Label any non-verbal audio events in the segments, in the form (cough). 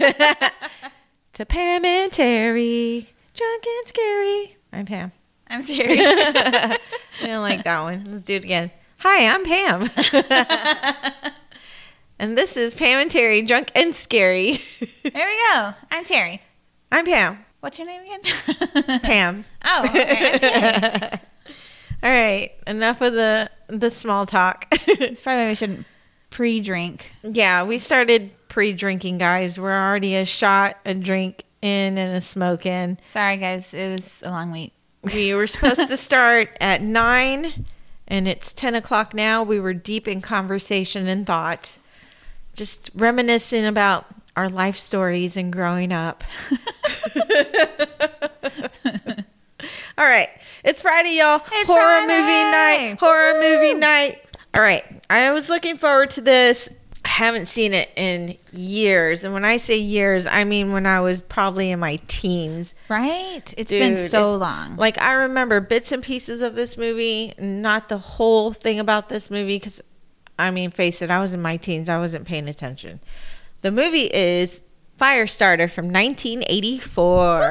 (laughs) to Pam and Teri. Drunk and scary. I'm Pam. I'm Teri. (laughs) I don't like that one. Let's do it again. Hi, I'm Pam. (laughs) and this is Pam and Teri, drunk and scary. there we go. I'm Teri. I'm Pam. What's your name again? Pam. Oh, okay. I'm Teri. All right, enough of the the small talk. It's probably we shouldn't pre-drink. yeah, we started pre-drinking, guys. We're already a shot, a drink in, and a smoke in. Sorry, guys. It was a long week. We were supposed to start at nine, and it's ten o'clock now. We were deep in conversation and thought, just reminiscing about our life stories and growing up. (laughs) All right, it's Friday, y'all. It's horror movie night. Horror Woo. movie night. All right, I was looking forward to this. Haven't seen it in years, and when I say years, I mean when I was probably in my teens. Right? It's been so long. Like I remember bits and pieces of this movie, not the whole thing about this movie because I mean, face it, I was in my teens, I wasn't paying attention. The movie is Firestarter from 1984.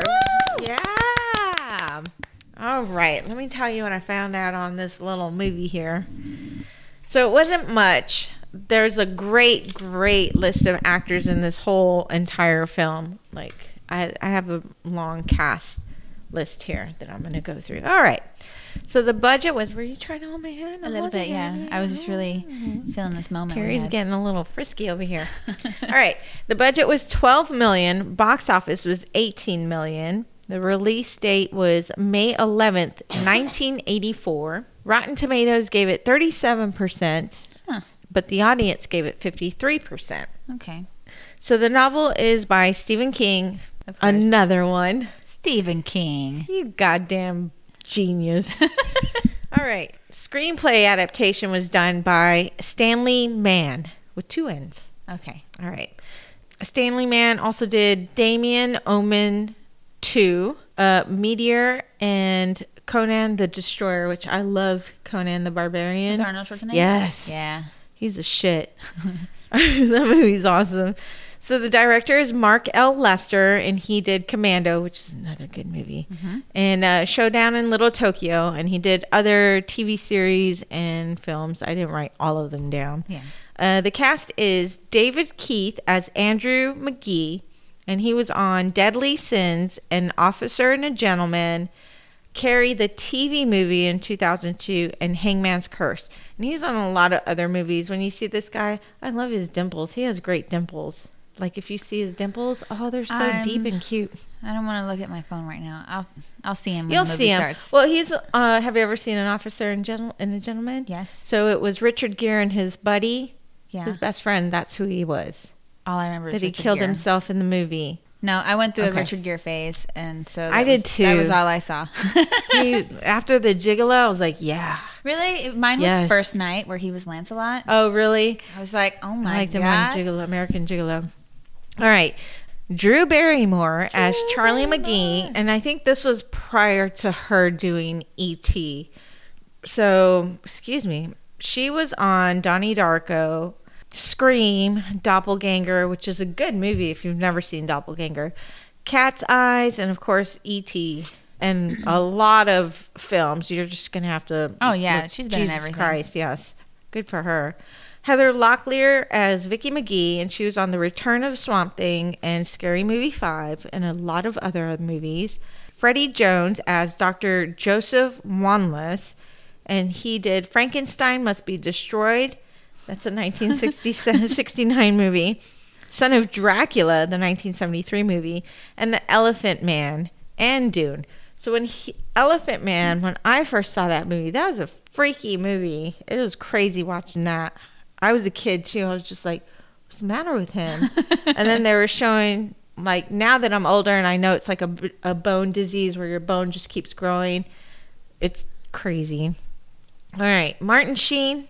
Yeah. All right, let me tell you what I found out on this little movie here. So it wasn't much. There's a great, great list of actors in this whole entire film. Like I, I have a long cast list here that I'm going to go through. All right. So the budget was. Were you trying to hold my hand? a little bit, yeah. hand. I was just really Mhm. feeling this moment. Teri's getting a little frisky over here. (laughs) All right. The budget was 12 million. Box office was 18 million. The release date was May 11th, 1984. Rotten Tomatoes gave it 37%, Huh. But the audience gave it 53%. Okay. So the novel is by Stephen King. Another one. Stephen King. You goddamn genius. (laughs) All right. Screenplay adaptation was done by Stanley Mann with two N's. Okay. All right. Stanley Mann also did Damien Omen 2, uh, Meteor, and Conan the Destroyer, which I love Conan the Barbarian. With Arnold Schwarzenegger? Yes. Yeah. He's a shit. (laughs) that movie's awesome. So the director is Mark L. Lester, and he did Commando, which is another good movie, Mhm. and uh, Showdown in Little Tokyo, and he did other TV series and films. I didn't write all of them down. Yeah. Uh, the cast is David Keith as Andrew McGee, and he was on Deadly Sins, An Officer and a Gentleman, Carrie, the TV movie in 2002, and Hangman's Curse. And he's on a lot of other movies. When you see this guy, I love his dimples. He has great dimples. Like if you see his dimples, oh, they're so deep I'm- and cute. I don't want to look at my phone right now. I'll I'll see him when You'll the movie see him. starts. Well, he's. Uh, have you ever seen an officer and, gentle- and a gentleman? yes. So it was Richard Gere and his buddy, Yeah. his best friend. That's who he was. All I remember is that he Richard killed Gere. himself in the movie. No, I went through Okay. a Richard Gere phase, and so I did was- That was all I saw. (laughs) He, after the Gigolo, I was like, yeah. really, mine was Yes. First Knight where he was Lancelot. Oh, really? I was like, oh my I liked him god. on Gigolo, American Gigolo. All right. Drew Barrymore as Charlie McGee, and I think this was prior to her doing E.T. So, excuse me, she was on Donnie Darko, Scream, Doppelganger, which is a good movie if you've never seen Doppelganger, Cat's Eyes, and of course E.T. And a lot of films. You're just gonna have to. Oh, yeah, she's been in Jesus everything. Christ, yes, good for her. Heather Locklear as Vicky McGee, and she was on The Return of Swamp Thing and Scary Movie 5 and a lot of other movies. Freddie Jones as Dr. Joseph Wanless, and he did Frankenstein Must Be Destroyed. That's a 1969 (laughs) movie. Son of Dracula, the 1973 movie, and The Elephant Man and Dune. So when he, Elephant Man, when I first saw that movie, that was a freaky movie. It was crazy watching that. I was a kid too. I was just like, what's the matter with him? (laughs) and then they were showing like now that I'm older and I know it's like a bone disease where your bone just keeps growing. It's crazy. All right, Martin Sheen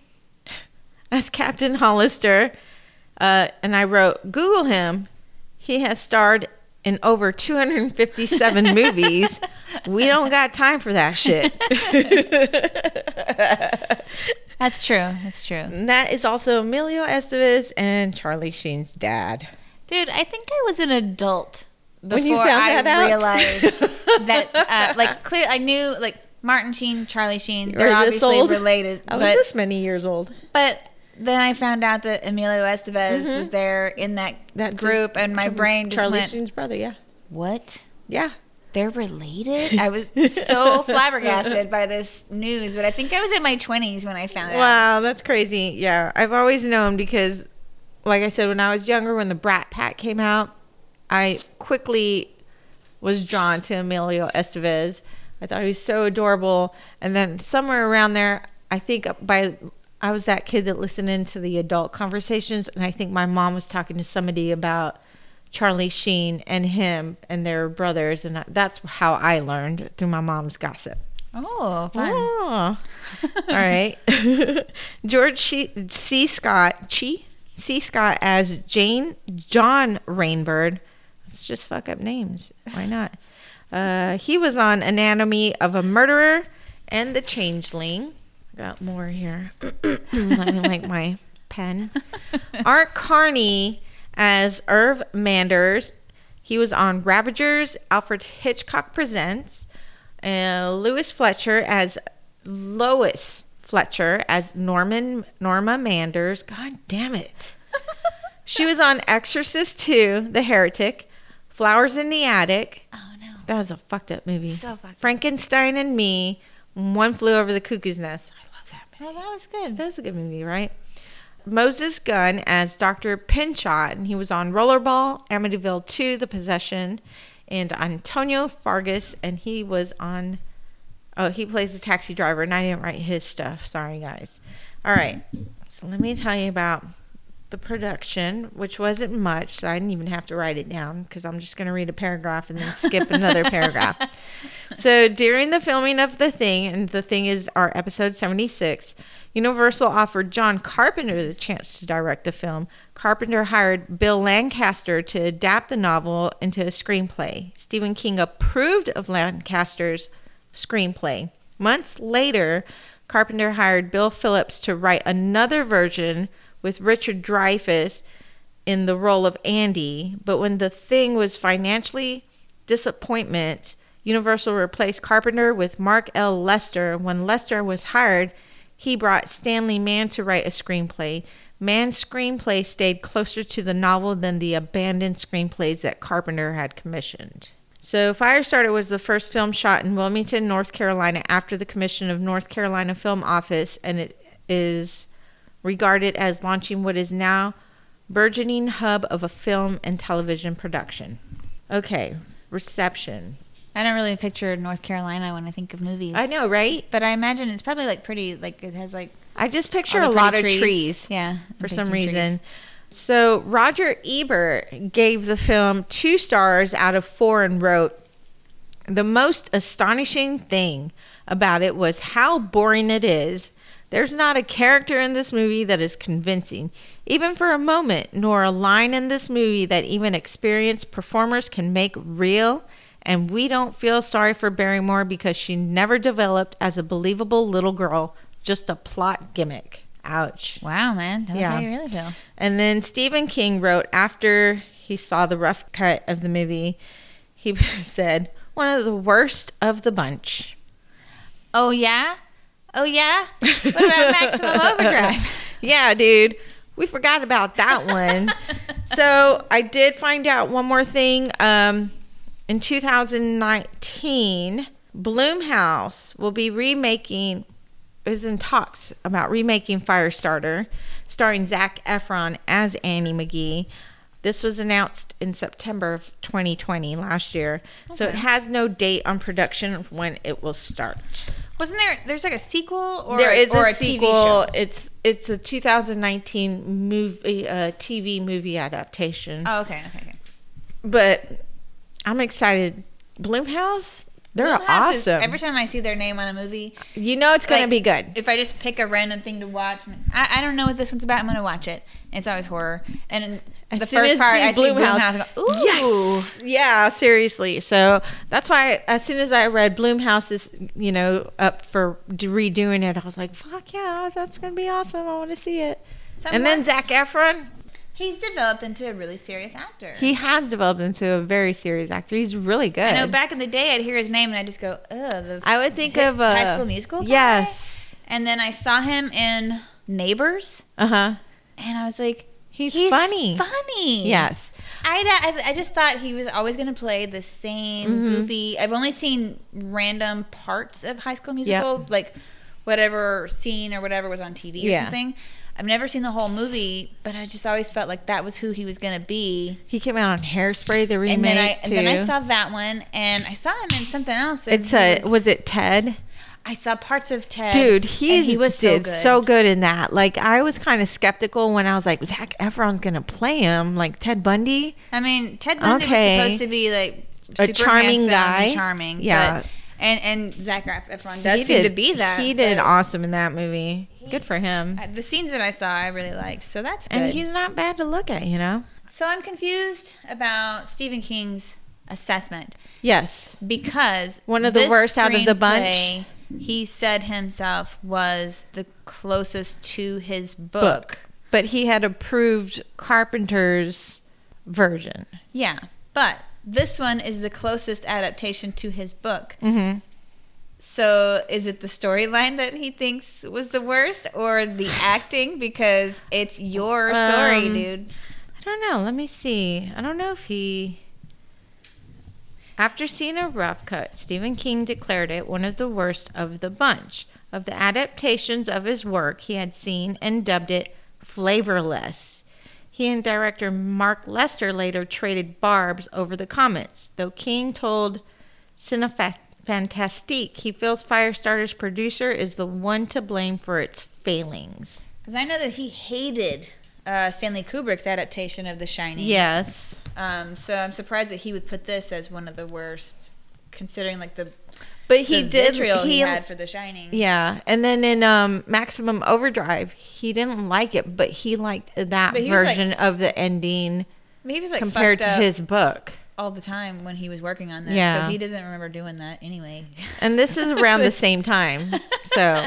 as Captain Hollister. Uh, and I wrote, Google him. He has starred in over 257 (laughs) movies. We don't got time for that shit. (laughs) That's true. That's true. And that is also Emilio Estevez and Charlie Sheen's dad. Dude, I think I was an adult before When you found I that realized (laughs) that, uh, like, clear. I knew like Martin Sheen, Charlie Sheen. They're obviously old? related, I was but this many years old. but then I found out that Emilio Estevez was there in that Mm-hmm. That's group, and my brain just Charlie went, Sheen's brother. Yeah, "What? yeah. They're related?" (laughs) I was so flabbergasted by this news, but I think I was in my twenties when I found out. Wow, that's crazy. Yeah, I've always known because, like I said, when I was younger, when the Brat Pack came out, I quickly was drawn to Emilio Estevez. I thought he was so adorable. And then somewhere around there, I think by I was that kid that listened into the adult conversations, and I think my mom was talking to somebody about Charlie Sheen and him and their brothers, and that's how I learned through my mom's gossip. Oh, fun. Oh. (laughs) All right. (laughs) George C. C. Scott, Chi? C. Scott as Jane John Rainbird. Let's just fuck up names. Why not? Uh, he was on Anatomy of a Murderer and The Changeling. Got more here. (coughs) Let me like my pen. (laughs) Art Carney as Irv Manders. He was on Ravagers, Alfred Hitchcock Presents. Uh, Lewis Fletcher as Lois Fletcher as Norman Norma Manders. God damn it. (laughs) she was on Exorcist 2, The Heretic, Flowers in the Attic. Oh no. That was a fucked up movie. So fucked up. Frankenstein and Me, One Flew Over the Cuckoo's Nest. I love that movie. Oh, that was good. That was a good movie, right? Moses Gunn as Dr. Pynchot, and he was on Rollerball, Amityville 2, The Possession, and Antonio Fargas, and he was on. Oh, he plays a taxi driver, and I didn't write his stuff. Sorry, guys. All right, so let me tell you about the production, which wasn't much, so I didn't even have to write it down because I'm just going to read a paragraph and then skip another (laughs) paragraph. So during the filming of The Thing, and The Thing is our episode 76, Universal offered John Carpenter the chance to direct the film. Carpenter hired Bill Lancaster to adapt the novel into a screenplay. Stephen King approved of Lancaster's screenplay. Months later, Carpenter hired Bill Phillips to write another version with Richard Dreyfuss in the role of Andy, but when the thing was financially disappointment, Universal replaced Carpenter with Mark L. Lester. When Lester was hired, he brought Stanley Mann to write a screenplay. Mann's screenplay stayed closer to the novel than the abandoned screenplays that Carpenter had commissioned. So, Firestarter was the first film shot in Wilmington, North Carolina, after the commission of North Carolina Film Office, and it is regarded as launching what is now burgeoning hub of a film and television production. Okay, reception. I don't really picture North Carolina when I think of movies. I know, right? but I imagine it's probably like pretty. Like it has like I just picture a lot of trees. Yeah, for some picturing trees. reason. So Roger Ebert gave the film two stars out of four and wrote, The most astonishing thing about it was how boring it is. There's not a character in this movie that is convincing, even for a moment, nor a line in this movie that even experienced performers can make real. And we don't feel sorry for Barrymore because she never developed as a believable little girl, just a plot gimmick. Ouch. Wow, man, that's Yeah. how you really feel. And then Stephen King wrote after he saw the rough cut of the movie, he (laughs) said, one of the worst of the bunch. Oh yeah, oh yeah. What about (laughs) Maximum Overdrive? yeah, dude. We forgot about that one. (laughs) so I did find out one more thing. Um, in 2019, Blumhouse will be remaking. Is in talks about remaking Firestarter, starring Zac Efron as Annie McGee. This was announced in September of 2020 last year, so it has no date on production when it will start. Wasn't there? There's like a sequel or there is or a, TV sequel. show? It's it's a 2019 movie, uh, TV movie adaptation. Oh, okay, okay, okay. But I'm excited. Blumhouse, They're Blumhouse is- awesome. every time I see their name on a movie, you know it's going like, to be good. if I just pick a random thing to watch, I, I don't know what this one's about. I'm gonna watch it. It's always horror. And As the first part, I see Blumhouse. I go, Ooh, Yes. Yeah, seriously. So that's why as soon as I read Blumhouse is, you know, up for redoing it, I was like, fuck yeah, that's going to be awesome. I want to see it. And then Zac Efron, he's developed into a really serious actor. he has developed into a very serious actor. He's really good. I know back in the day, I'd hear his name and I would just go, ugh. The I would think hit of uh, High School Musical. guy? Yes. And then I saw him in Neighbors, Uh huh. and I was like, He's, funny. Funny. Yes. I, I, I just thought he was always going to play the same Mhm. goofy. I've only seen random parts of High School Musical, like whatever scene or whatever was on TV or Yeah. something. I've never seen the whole movie, but I just always felt like that was who he was going to be. He came out on Hairspray, the remake and then I too. and then I saw that one, and I saw him in something else. it's he a was it Ted? I saw parts of Ted. Dude, he he was so did good. so good in that. Like I was kind of skeptical when I was like, Zac Efron's gonna play him, like Ted Bundy, I mean, Ted Bundy Okay. was supposed to be like A charming guy. charming. Yeah. but, and and Zac Efron So does he seem did, to be that. He did awesome in that movie. Good for him. The scenes that I saw, I really liked, so that's good. And he's not bad to look at, you know. so I'm confused about Stephen King's assessment Yes, because One of the worst out of the bunch. He said himself was the closest to his book. book, but he had approved Carpenter's version. Yeah, but this one is the closest adaptation to his book. Mm-hmm. So is it the storyline that he thinks was the worst or the (laughs) acting? Because it's your story, Um, dude. I don't know. Let me see. I don't know if he. After seeing a rough cut, Stephen King declared it one of the worst of the bunch. Of the adaptations of his work he had seen and dubbed it flavorless. He and director Mark Lester later traded barbs over the comments, though King told Cinefantastique he feels Firestarter's producer is the one to blame for its failings. Because I know that he hated uh, Stanley Kubrick's adaptation of The Shining. Yes. Um, so I'm surprised that he would put this as one of the worst, considering like the, But he the did he, he had for The Shining. Yeah, and then in um, Maximum Overdrive, he didn't like it, but he liked that was, like, version of the ending he was like compared to up his book. All the time when he was working on this. Yeah. So he doesn't remember doing that anyway. And this is around the (laughs) same time, so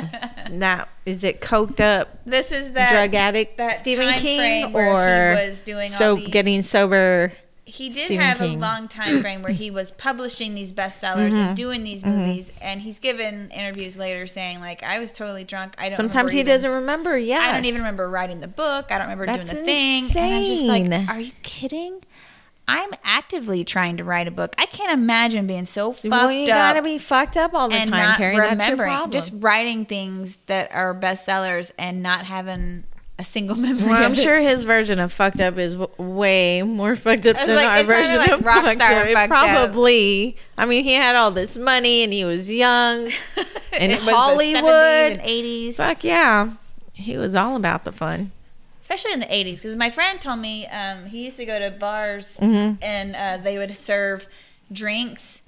that is it. Coked up This is that drug addict that Stephen King, or he was doing so these, getting sober. he did Stephen have King. a long time frame where he was publishing these bestsellers Mhm. and doing these Mhm. movies and he's given interviews later saying like I was totally drunk I don't Sometimes he even- doesn't remember. Yeah, I don't even remember writing the book I don't remember That's doing the thing and I'm just like are you kidding I'm actively trying to write a book I can't imagine being so fucked Well, you up gotta be fucked up all the and time, not Teri. Remembering just writing things that are bestsellers and not having a single (laughs) memory Well, I'm sure his version of fucked up is w- way more fucked up than like- our version like of rock fucked star up. Fucked up. Probably. I mean, he had all this money and he was young. (laughs) In It was the Hollywood. 70s and 80s Fuck yeah, he was all about the fun. Especially in the 80s because my friend told me um, he used to go to bars Mhm. and uh, they would serve drinks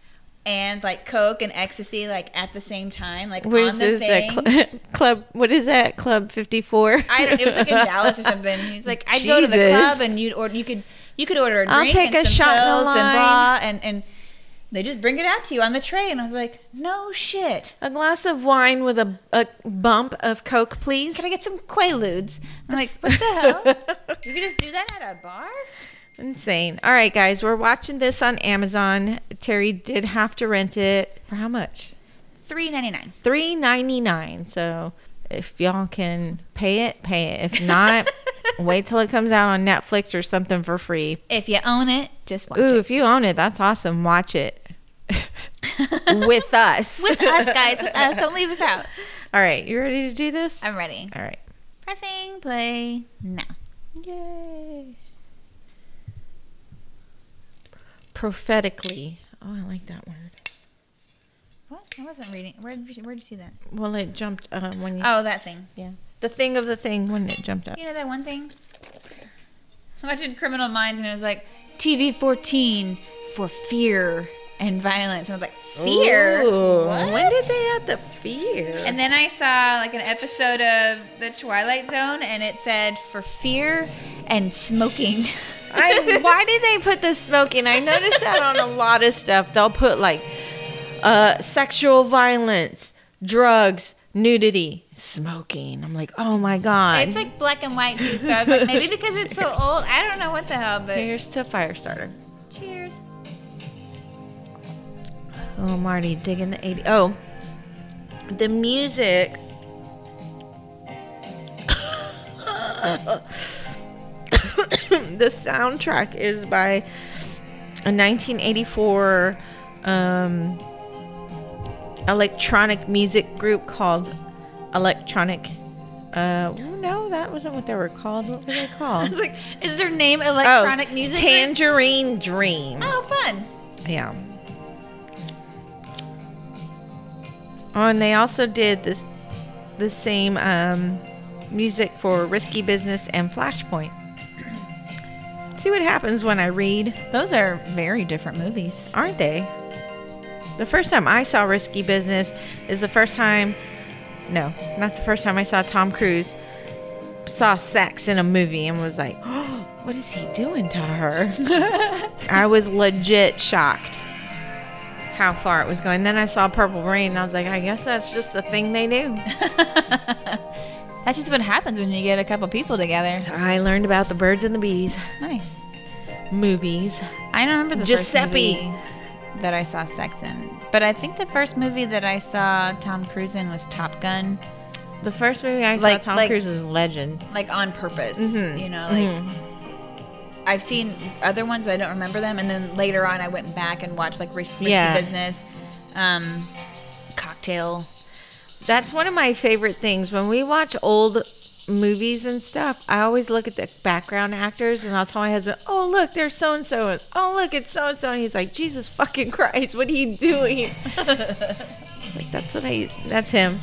and like coke and ecstasy like at the same time like Where's on the thing cl- (laughs) club? What is that? Club Fifty Four. I don't, it was like in (laughs) Dallas or something. He's like, I'd go to the club and you'd order, you could, you could order a I'll drink take and a some shot pills and blah, and and they just bring it out to you on the tray. And I was like, no shit. A glass of wine with a, a bump of Coke, please. Can I get some Quaaludes? I'm like, what the hell? (laughs) You can just do that at a bar? Insane. All right, guys, we're watching this on Amazon. Teri did have to rent it for how much? Three ninety nine. Three ninety nine. So if y'all can pay it, pay it. If not, (laughs) wait till it comes out on Netflix or something for free. If you own it, just watch Ooh, it. if you own it, that's awesome. Watch it (laughs) with us. (laughs) With us, guys. With us. Don't leave us out. All right, you ready to do this? I'm ready. All right. Pressing play now. Yay. Prophetically. Oh, I like that word. What? I wasn't reading. Where did you, where'd you see that? Well, it jumped uh, when you. Oh, that thing. Yeah. The thing of the thing when it jumped up. You know that one thing? I watching Criminal Minds and it was like TV 14 for fear. And violence. And I was like, fear? Ooh? When did they add the fear? And then I saw like an episode of The Twilight Zone, and it said for fear and smoking. (laughs) I, (laughs) why did they put the smoking? I noticed that on a lot of stuff. They'll put like uh, sexual violence, drugs, nudity, smoking. I'm like, oh my god. It's like black and white too, so I was like, maybe because it's so (laughs) old. I don't know what the hell, but Here's to Firestarter. cheers. Oh, Marty, digging the 80. Oh, the music. (coughs) the soundtrack is by a 1984 um, electronic music group called Electronic. Uh, no, that wasn't what they were called. What were they (laughs) called? like, is their name electronic oh, music? group? Tangerine Dream. Oh, fun. Yeah. Oh, and they also did this the same um, music for Risky Business and Flashpoint. (clears throat) See what happens when I read, Those are very different movies. aren't they? The first time I saw Risky Business is the first time, no, not the first time I saw Tom Cruise saw sex in a movie and was like, oh, (gasps) what is he doing to her? (laughs) I was legit shocked how far it was going. Then I saw Purple Rain and I was like, I guess that's just a thing they do. (laughs) That's just what happens when you get a couple people together. So I learned about the birds and the bees Nice. movies. I don't remember the Giuseppe. first movie that I saw sex in, but I think the first movie that I saw Tom Cruise in was Top Gun, The first movie I Like- saw Tom like- Cruise is Legend. like on purpose. Mhm. You know, like Mhm. I've seen other ones, but I don't remember them. And then later on, I went back and watched like Risky Yeah. Business, um, Cocktail. That's one of my favorite things. When we watch old movies and stuff, I always look at the background actors and I'll tell my husband, Oh, look, there's so and so. Oh, look, it's so and so. And he's like, Jesus fucking Christ, what are you doing? (laughs) like, that's what I, that's him.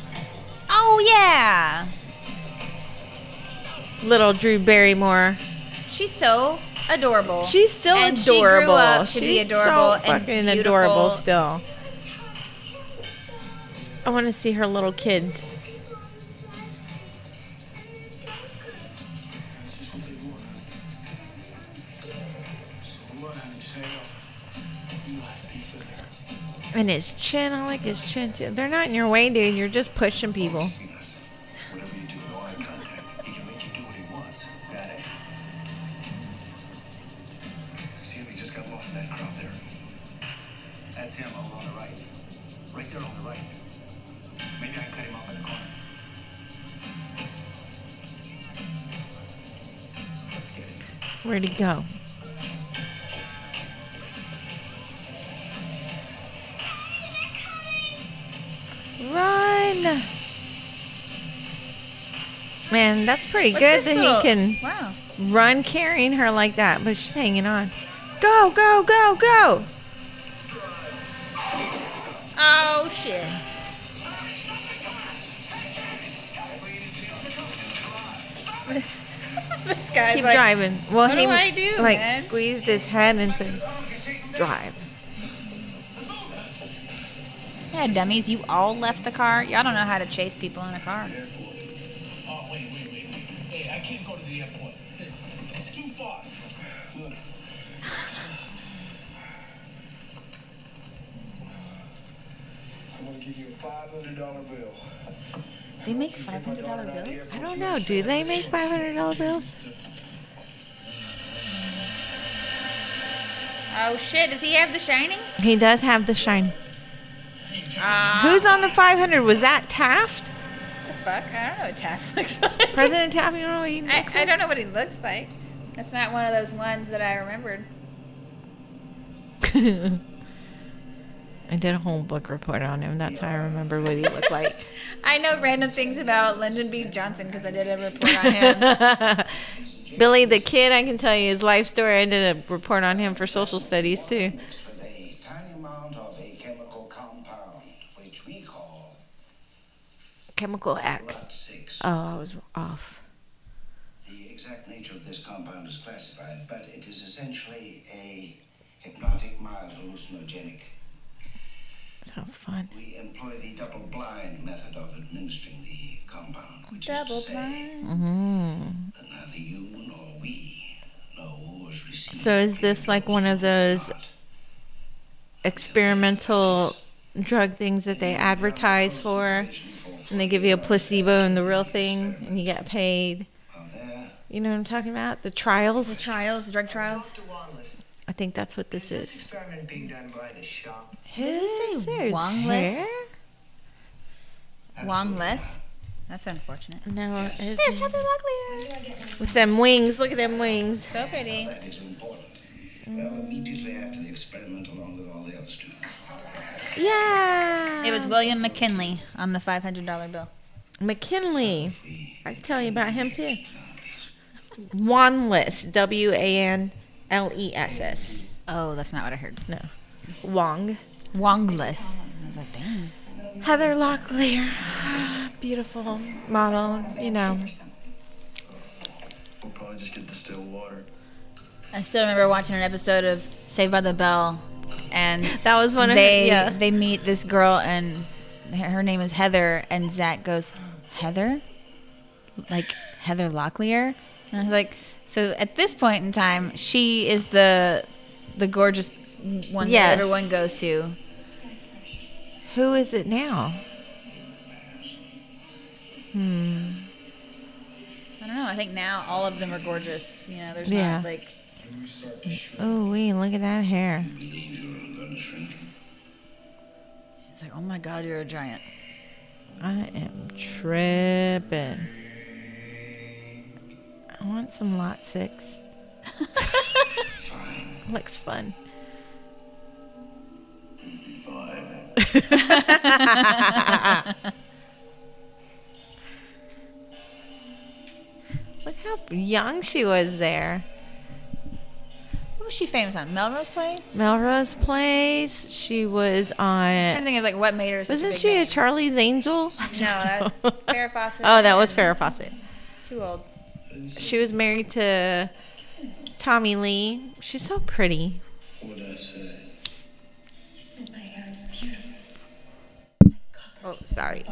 Oh yeah, Little Drew Barrymore. she's so adorable. She's still And she adorable. grew up to She's be adorable so and fucking adorable still. I want to see her little kids. And his chin, I like his chin too. They're not in your way, dude. You're just pushing people. Where'd he go? Run! Man, that's pretty What's good that little- he can Wow. run carrying her like that, but she's hanging on. Go, go, go, go! Oh shit. (laughs) (laughs) this guy's Keep like, driving. Well, "What he do I do, like man?" squeezed his head and said, "Drive." Yeah, dummies, you all left the car. Y'all don't know how to chase people in a car. Oh, wait, wait, wait, wait. Hey, I can't go to the airport. It's too far. Look. I'm gonna give you a five hundred dollar bill. They make five hundred dollar bills. I don't know. Do they make five hundred dollar bills? Oh shit! Does he have The Shining? He does have the shine. Uh, Who's on the five hundred? Was that Taft? the fuck? I don't know what Taft (laughs) looks like. President Taft? You know what he I, looks I like? don't know what he looks like. That's not one of those ones that I remembered. (laughs) I did a whole book report on him. That's how I remember what he looked like. (laughs) I know random things about Lyndon B. Johnson because I did a report on him. (laughs) Billy the Kid, I can tell you his life story. I did a report on him for social studies too. Mixed with a tiny amount of a chemical compound, which we call Chemical X. Oh, I was off. The exact nature of this compound is classified, but it is essentially a hypnotic mild hallucinogenic. Sounds fun. We employ the double-blind method of administering the compound, which is Double to say blind. Mm-hmm. that neither you nor we know who has received So is this like one of those experimental drug things that they advertise for? And they give you a placebo and the real thing, and you get paid. You know what I'm talking about? The trials. The trials, drug trials. Dr. Wanless, I think that's what this is this is. experiment being done by the shop? Did he say His- there's Wangless? Wong less. That's unfortunate. No, it's There's Heather Locklear. with them wings. Look at them wings. So pretty. that is important? Well, immediately after the experiment, along with all the other students. Yeah. It was William McKinley on the $500 bill. McKinley. I can tell you about him too. Wanless. W A N L E S S. Oh, that's not what I heard. No. Wong. Wongless. I was like, dang. Heather Locklear. (sighs) Beautiful model, you know. We'll probably just get distilled water. I still remember watching an episode of Saved by the Bell, and That was one of they her, yeah. they meet this girl, and her her name is Heather, and Zach goes, Heather, like Heather Locklear, and I was like, so at this point in time, she is the the gorgeous one Yes. that everyone goes to. Who is it now? Hmm. I don't know. I think now all of them are gorgeous. You know, there's Yeah. not like Oh, wee, look at that hair. Believe you're gonna shrink. it's like, oh my God, you're a giant. I am tripping. I want some lot six. Fine. (laughs) Looks fun. (laughs) Look how young she was there. What was she famous on? Melrose Place. Melrose Place. She was on. I'm trying to think of like what made her. Such Wasn't a big she a. Charlie's Angel? No, that was (laughs) Farrah Fawcett. Oh, that was and- Farrah Fawcett. Too old. She was married to Tommy Lee. She's so pretty. What did I say? He said my hair is beautiful. Oh, sorry.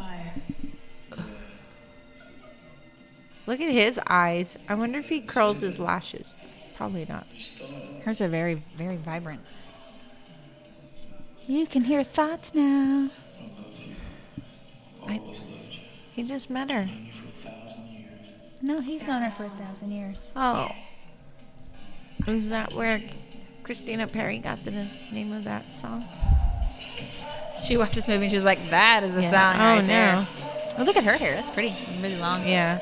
Look at his eyes. I wonder if he curls his lashes. Probably not. Just thought of Hers are very, very vibrant. You can hear thoughts now. I- he just met her. No, he's known her for a thousand years. Oh. Is that where Christina Perri got the name of that song? She watched this movie and she was like, "That is the Yeah. song Oh, right no. there." Oh, look at her hair. That's pretty. Really long. Yeah,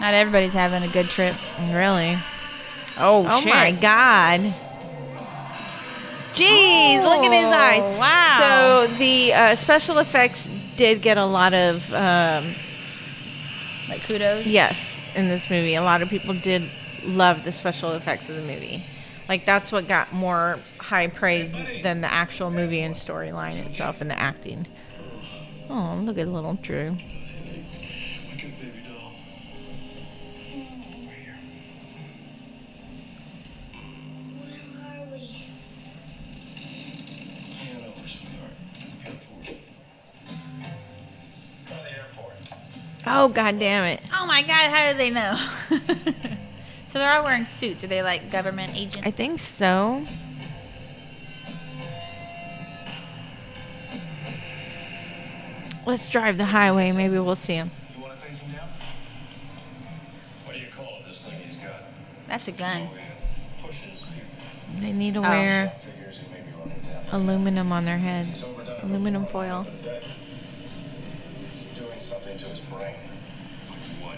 Not everybody's having a good trip. really. Oh, Oh my God. Jeez, look at his eyes. Oh, wow. So the uh, special effects did get a lot of um, Like kudos. yes in this movie. A lot of people did love the special effects of the movie. Like that's what got more high praise than the actual movie and storyline itself and the acting. Oh, look at little Drew. Oh god damn it. Oh my God! How do they know? (laughs) so they're all wearing suits. Are they like government agents? I think so. Let's drive the highway. Maybe we'll see him. You want to face him down? What do you call this thing he's got? that's a gun. Pushing his speed. They need to Oh. wear Figures he may be running down. aluminum on their head. He's overdone it Aluminum before, foil. But today He's doing something to his brain. What?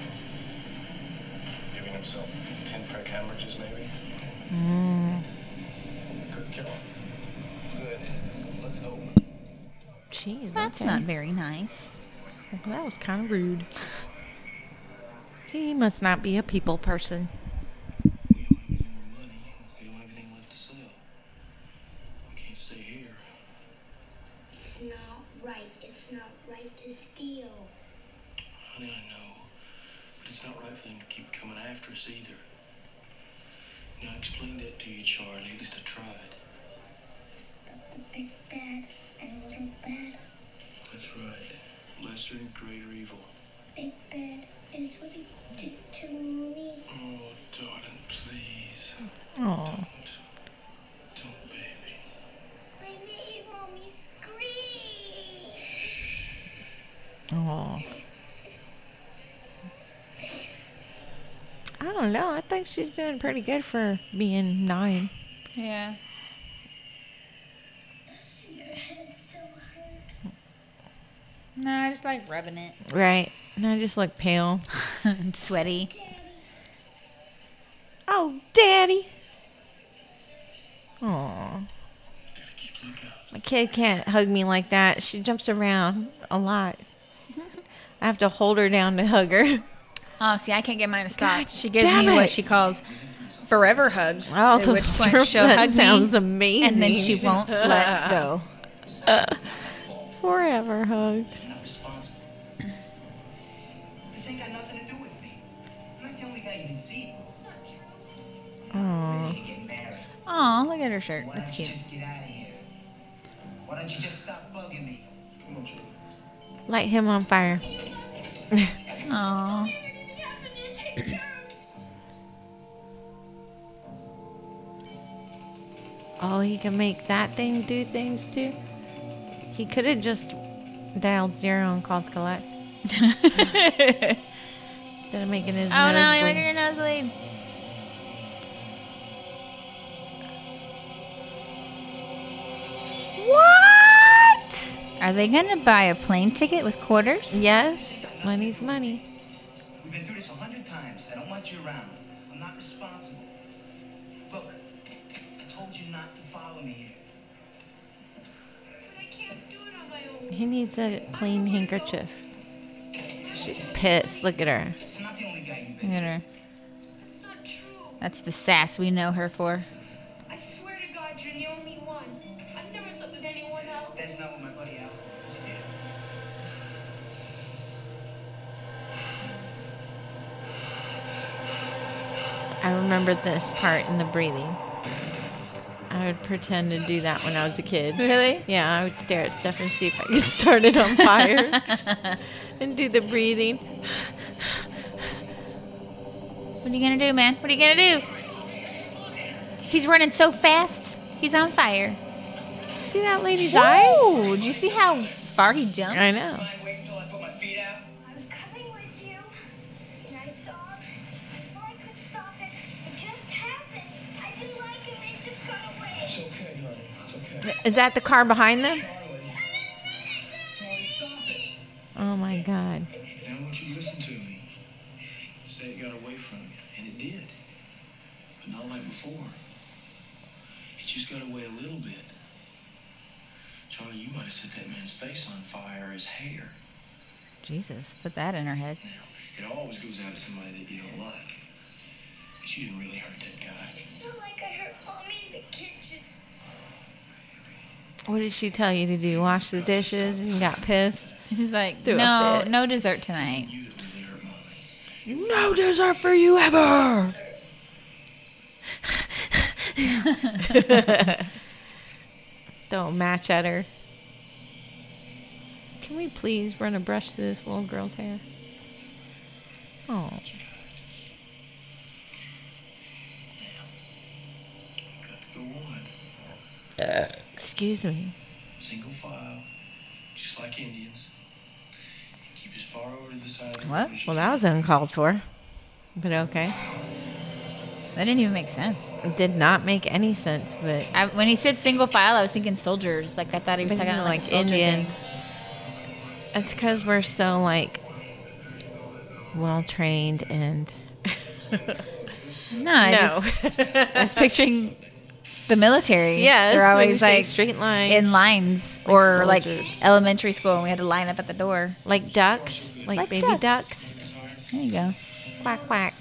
Giving himself pinprick hemorrhages, maybe? Mm. Could kill him. Good. Let's hope. Jeez, That's okay. not very nice. Well, that was kind of rude. He must not be a people person. We don't have any more money. We don't have anything left to sell. We can't stay here. It's not right. It's not right to steal. Honey, I know. But it's not right for them to keep coming after us either. Now explain that to you, Charlie. At least I tried. big bad and little bad. That's right. Lesser and greater evil. Big bad is what he did to me. Oh, darling, please. Oh. Don't. Don't, baby. I made mommy scream. Oh. I don't know. I think she's doing pretty good for being nine. Yeah. Does your head still hurt? No, I just like rubbing it. Right. And I just look pale. and (laughs) sweaty. Daddy, Oh, Daddy. Looking. My kid can't hug me like that. She jumps around a lot. (laughs) I have to hold her down to hug her. (laughs) Oh, see, I can't get mine to stop. God she gives me what she calls forever hugs. Oh, at which point she'll that hug sounds me, amazing. and then she won't let (laughs) go. Forever hugs. I'm not responsible. This ain't got nothing to do with me. I'm not the only guy you can see. it's not true. Oh. Ready to get married. Aw, look at her shirt. Why That's don't you cute. just get out of here? Why don't you just stop bugging me? Light him on fire. (laughs) Aw. Oh, he can make that thing do things too. He could have just dialed zero and called collect (laughs) instead of making his Oh nose no, you're making your nose bleed. What? Are they gonna buy a plane ticket with quarters? Yes, money's money. He needs a clean handkerchief. She's pissed. Look at her. I'm not the only guy you've Look at her. It's not true. That's the sass we know her for. I swear to God, you're the only one. I've never slept with anyone else. That's not what my buddy Al. I remember this part in the breathing. I would pretend to do that when I was a kid. Really? Yeah, I would stare at stuff and see if I could (laughs) start it on fire (laughs) and do the breathing. What are you gonna do, man? What are you gonna do? He's running so fast. He's on fire. See that lady's eyes? Whoa! Did you see how far he jumped? I know. Is that the car behind them? Charlie. Charlie, stop it. Oh my god. Now I want you to listen to me. You say it got away from you, and it did. But not like before. It just got away a little bit. Charlie, you might have set that man's face on fire his hair. Jesus, put that in her head. It always goes out to somebody that you don't like. But you didn't really hurt that guy. Not like I hurt mommy in the kitchen. What did she tell you to do? Wash the dishes and you got pissed? (laughs) She's like, Threw no, no dessert tonight. You that really hurt mommy. No dessert for you ever. (laughs) Don't match at her. Can we please run a brush through this little girl's hair? Oh, Got to go on. Excuse me. Single file. Just like Indians. And keep as far over to the side of the What? road as you Well, that was uncalled for. But okay. That didn't even make sense. It did not make any sense, but I, when he said single file, I was thinking soldiers. Like I thought he was talking about like, like Indians. thing. it's because we're so like well trained and (laughs) No, I no. just I was picturing the military. yes, they're always like straight line, in lines or like elementary school, and we had to line up at the door. like ducks, like, Like baby ducks. ducks. There you go. Quack quack.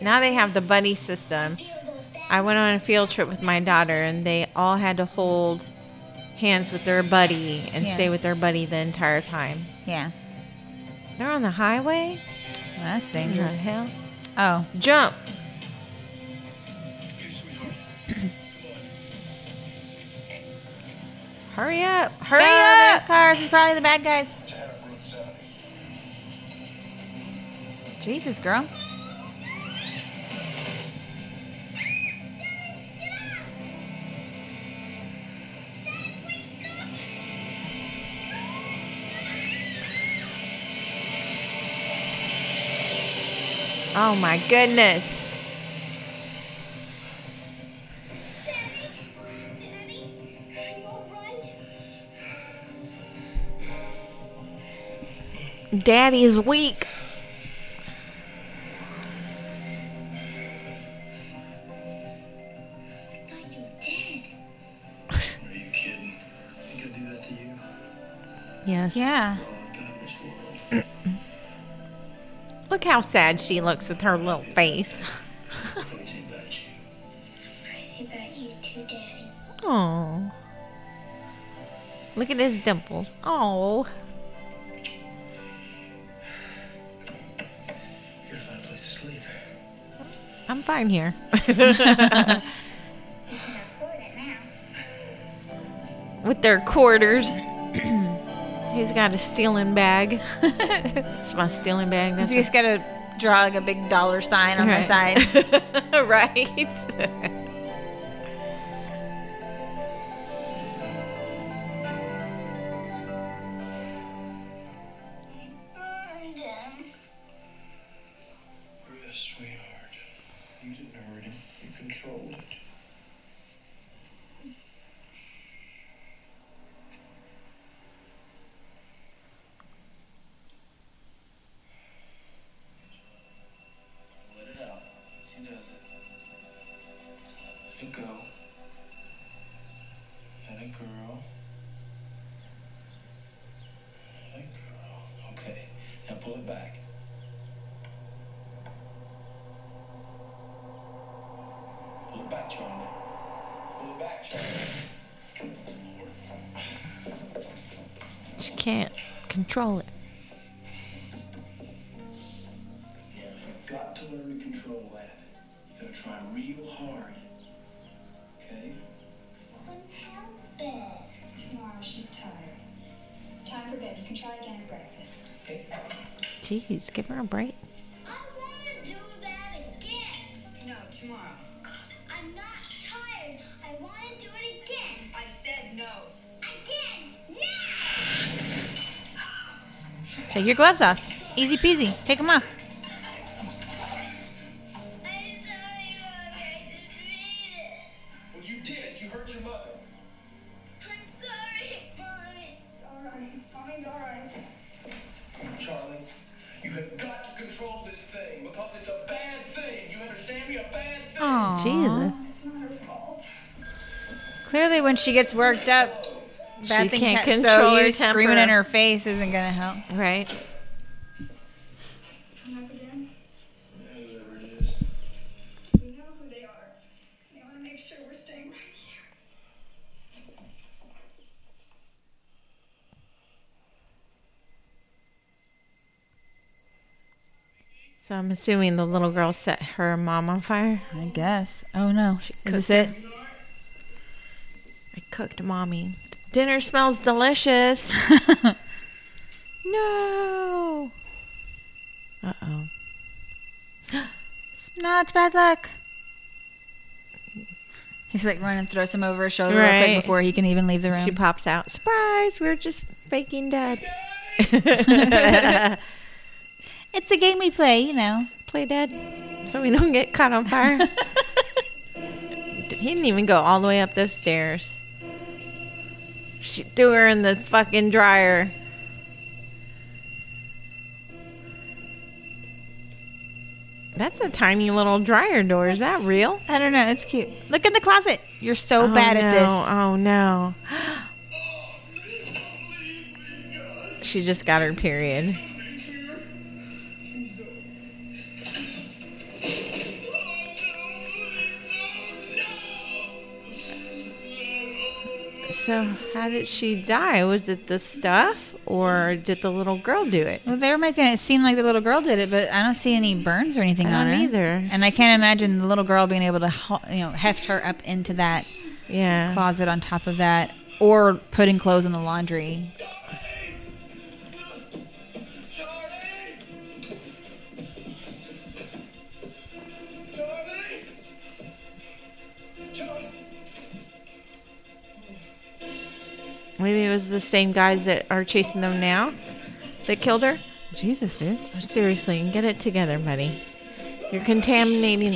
Now they have the buddy system. Feel those bad I went on a field trip with my daughter, and they all had to hold hands with their buddy and Yeah. stay with their buddy the entire time. Yeah, They're on the highway. well, that's dangerous. hell? Oh, Jump! Hurry up! Hurry Go, there's up! cars. It's probably the bad guys. To head up Route 70. Jesus, girl. Oh my goodness! That to you? Yes. Yeah. All I've got in this world. Look how sad she looks with her little face. Crazy about you. Crazy about you too, Daddy. Oh. Look at his dimples. Oh. I'm fine here. (laughs) (laughs) You can afford it now. with their quarters. (clears throat) He's got a stealing bag. (laughs) it's my stealing bag. That's just gotta draw like a big dollar sign on the side. right. Can't control it. Now, you've got to learn to control that. You gotta try real hard. Okay? Couldn't help. Tomorrow she's tired. Time for bed. You can try again at breakfast. Okay. Jeez, give her a break. A bad thing. Aww. Jesus. It's not her fault. Clearly, when she gets worked up, bad She things can't happen. control So her you screaming in her face isn't gonna help. Right. Come up again. Whoever it is. We know who they are. They want to make sure we're staying right here. So I'm assuming the little girl set her mom on fire. I guess. Oh no. Is this it? I cooked mommy. Dinner smells delicious. (laughs) no. Uh oh. No, it's bad luck. He's like running, throws him over his shoulder real quick before he can even leave the room. She pops out. Surprise! We're just faking dead. (laughs) it's a game we play, you know. Play dead, so we don't get caught on fire. (laughs) he didn't even go all the way up those stairs. She threw her in the fucking dryer. That's a tiny little dryer door. Is that real? I don't know. It's cute. Look in the closet. You're so Oh, bad no. at this. Oh no. (gasps) She just got her period. So, how did she die? Was it the stuff, or did the little girl do it? Well, they were making it seem like the little girl did it, but I don't see any burns or anything I on her. either. And I can't imagine the little girl being able to, you know, heft her up into that Yeah. closet on top of that, or putting clothes in the laundry. Maybe it was the same guys that are chasing them now that killed her. Jesus, dude. Seriously, get it together, buddy. You're contaminating.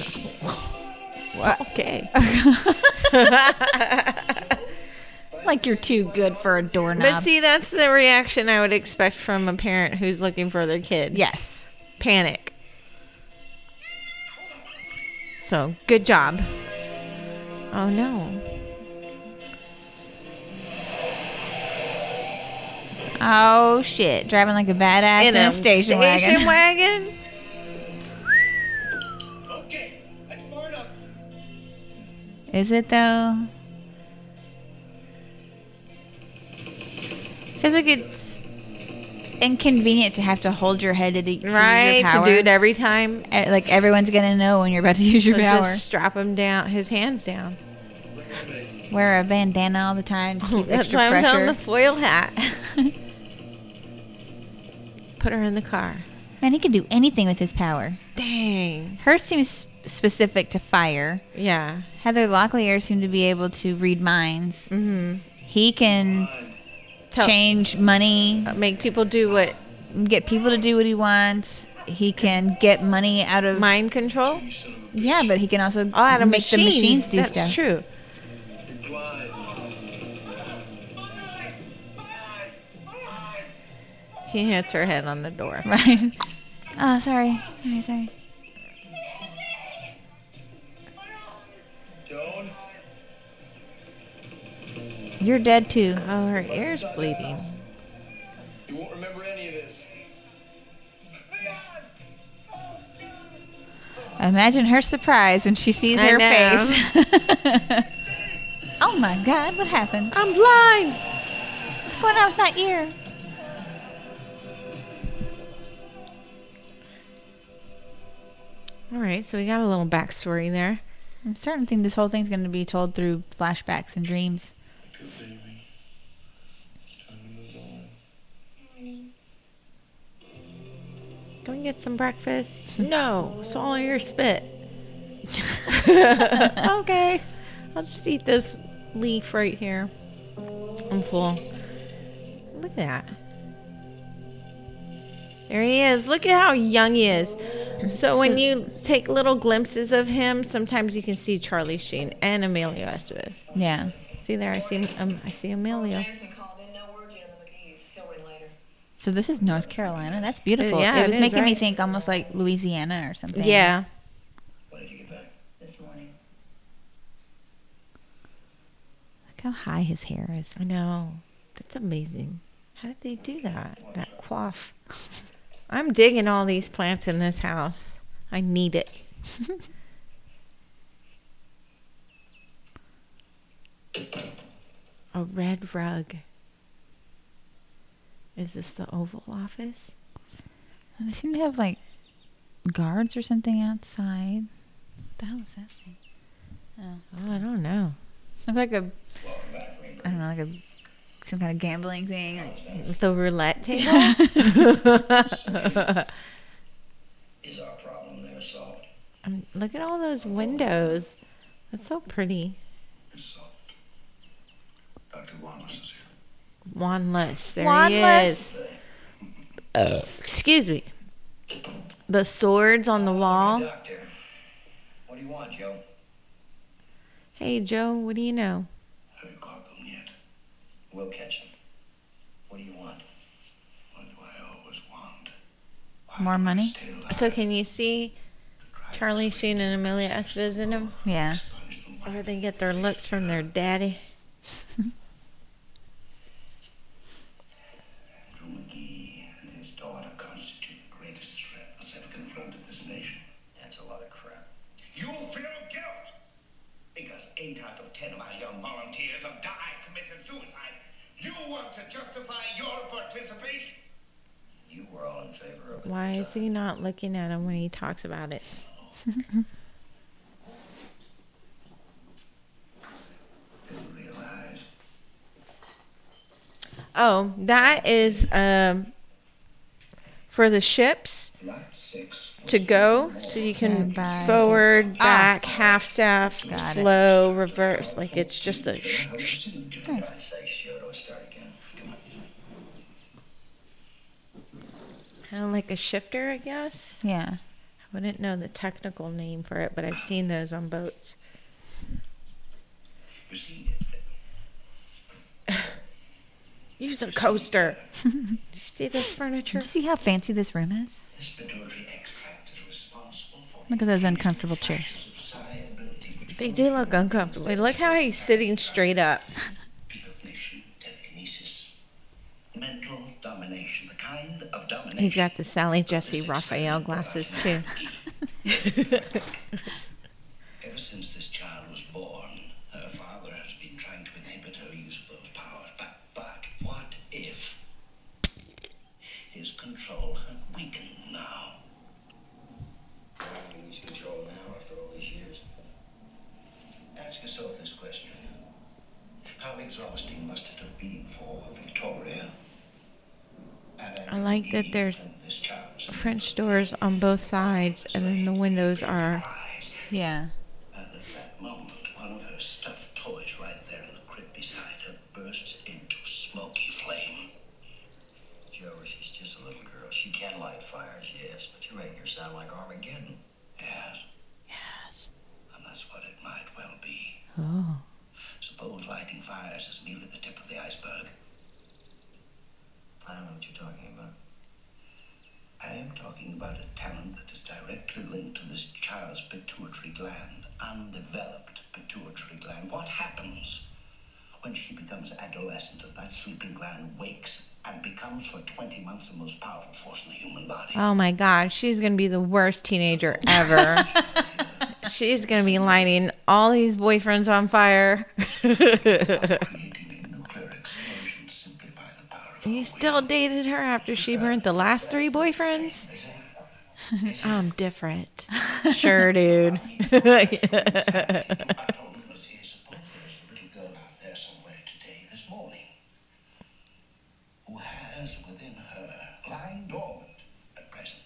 Okay. (laughs) Like you're too good for a doorknob. But see, that's the reaction I would expect from a parent who's looking for their kid. yes. Panic. So, good job. Oh no. Oh shit! Driving like a badass in, a, station, wagon. (laughs) wagon? Okay, that's far enough. Is it though? Feels like it's inconvenient to have to hold your head to, to use your right, to do it every time. Eh, Like everyone's gonna know when you're about to (laughs) use your power. just strap him down, his hands down. Wear a bandana all the time to keep (laughs) That's extra why I'm telling the foil hat. Put her in the car. Man, he can do anything with his power. Dang. Hers seems specific to fire. Yeah. Heather Locklear seemed to be able to read minds. Mm-hmm. He can Tell, change money, make people do what get people to do what he wants. He can get money out of mind control. yeah, but he can also Oh, out of make the machines do That's stuff. true. He hits her head on the door. (laughs) Right? Oh, sorry, sorry, sorry. Joan? You're dead too. Oh, her ear's bleeding. You won't remember any of this. Imagine her surprise when she sees I her know. face. (laughs) oh my God! What happened? I'm blind. What's going on with my ear? All right, so we got a little backstory there. I'm starting to think this whole thing's going to be told through flashbacks and dreams. Good baby. It's time to move on. Go and get some breakfast. (laughs) No, swallow your spit. (laughs) (laughs) okay, I'll just eat this leaf right here. I'm full. Look at that. There he is. Look at how young he is. So when you take little glimpses of him, sometimes you can see Charlie Sheen and Emilio Estevez. Yeah. See there, I see um, I see Emilio. Jameson called in, no word yet on the McGee's. He'll ring later. So this is North Carolina. That's beautiful. yeah, it it was is, making me think almost like Louisiana or something. Yeah. When did you get back? This morning. Look how high his hair is. I know. That's amazing. How did they do that? That quaff. I'm digging all these plants in this house. I need it. (laughs) A red rug. Is this the Oval Office? They seem to have like guards or something outside. What the hell is that thing? Oh, I don't know. Look like a Welcome back, Rainbird. I don't know, like a some kind of gambling thing. Like, The roulette table? (laughs) Is our problem there solved? Um, Look at all those windows. That's so pretty. It's solved. Dr. Wanless is here. Wanless. There Wanless. he is. Excuse me. The swords on the wall. Doctor, what do you want, Joe? Hey, Joe, what do you know? Have you caught them yet? We'll catch him. What do you want? What do I always want? More money? So, can you see Charlie Sheen and Emilio Estevez in them? Yeah. Or they get their looks from their daddy? (laughs) Why is he not looking at him when he talks about it? (laughs) Oh, that is um, for the ships to go, so you can Stand by. forward, Ah. back, half staff, Got it. slow, reverse. Like it's just a. Sh- I'd say sure to start again. Come on. Kind of like a shifter, I guess. Yeah. I wouldn't know the technical name for it, but I've seen those on boats. (laughs) Use a coaster. Did you see this furniture? Did you see how fancy this room is? this pituitary extract is responsible for Look at those uncomfortable chairs. flashes of psi ability which They do look uncomfortable. Look how he's sitting straight up. (laughs) precognition, telekinesis, mental domination, the kind He's got the Sally Jessy Raphael glasses too. (laughs) Ever since this child was born, her father has been trying to inhibit her use of those powers. But, but what if his control had weakened now? How can you lose control now after all these years? Ask yourself this question. How exhausting must it have been for Victoria? and I like that there's French doors on both sides, and then the windows are. Yeah. And at that moment, one of her stuffed toys right there in the crib beside her bursts into smoky flame. Joe, she's just a little girl. She can light fires, yes, but you're making her sound like Armageddon. Yes, Yes. and that's what it might well be. Oh. Suppose lighting fires is merely the tip of the iceberg. I don't know what you're talking about. I am talking about a talent that is directly linked to this child's pituitary gland, undeveloped pituitary gland. What happens when she becomes adolescent and that sleeping gland wakes and becomes for 20 months the most powerful force in the human body? Oh my God, she's gonna be the worst teenager ever. (laughs) she's gonna be lighting all these boyfriends on fire. creating a nuclear explosion simply by the power of he still dated her after she burnt the last three boyfriends. (laughs) I'm different. (laughs) Sure, dude. I told him, was he suppose there's a little girl out there somewhere today, this morning, who has within her, lying dormant at present,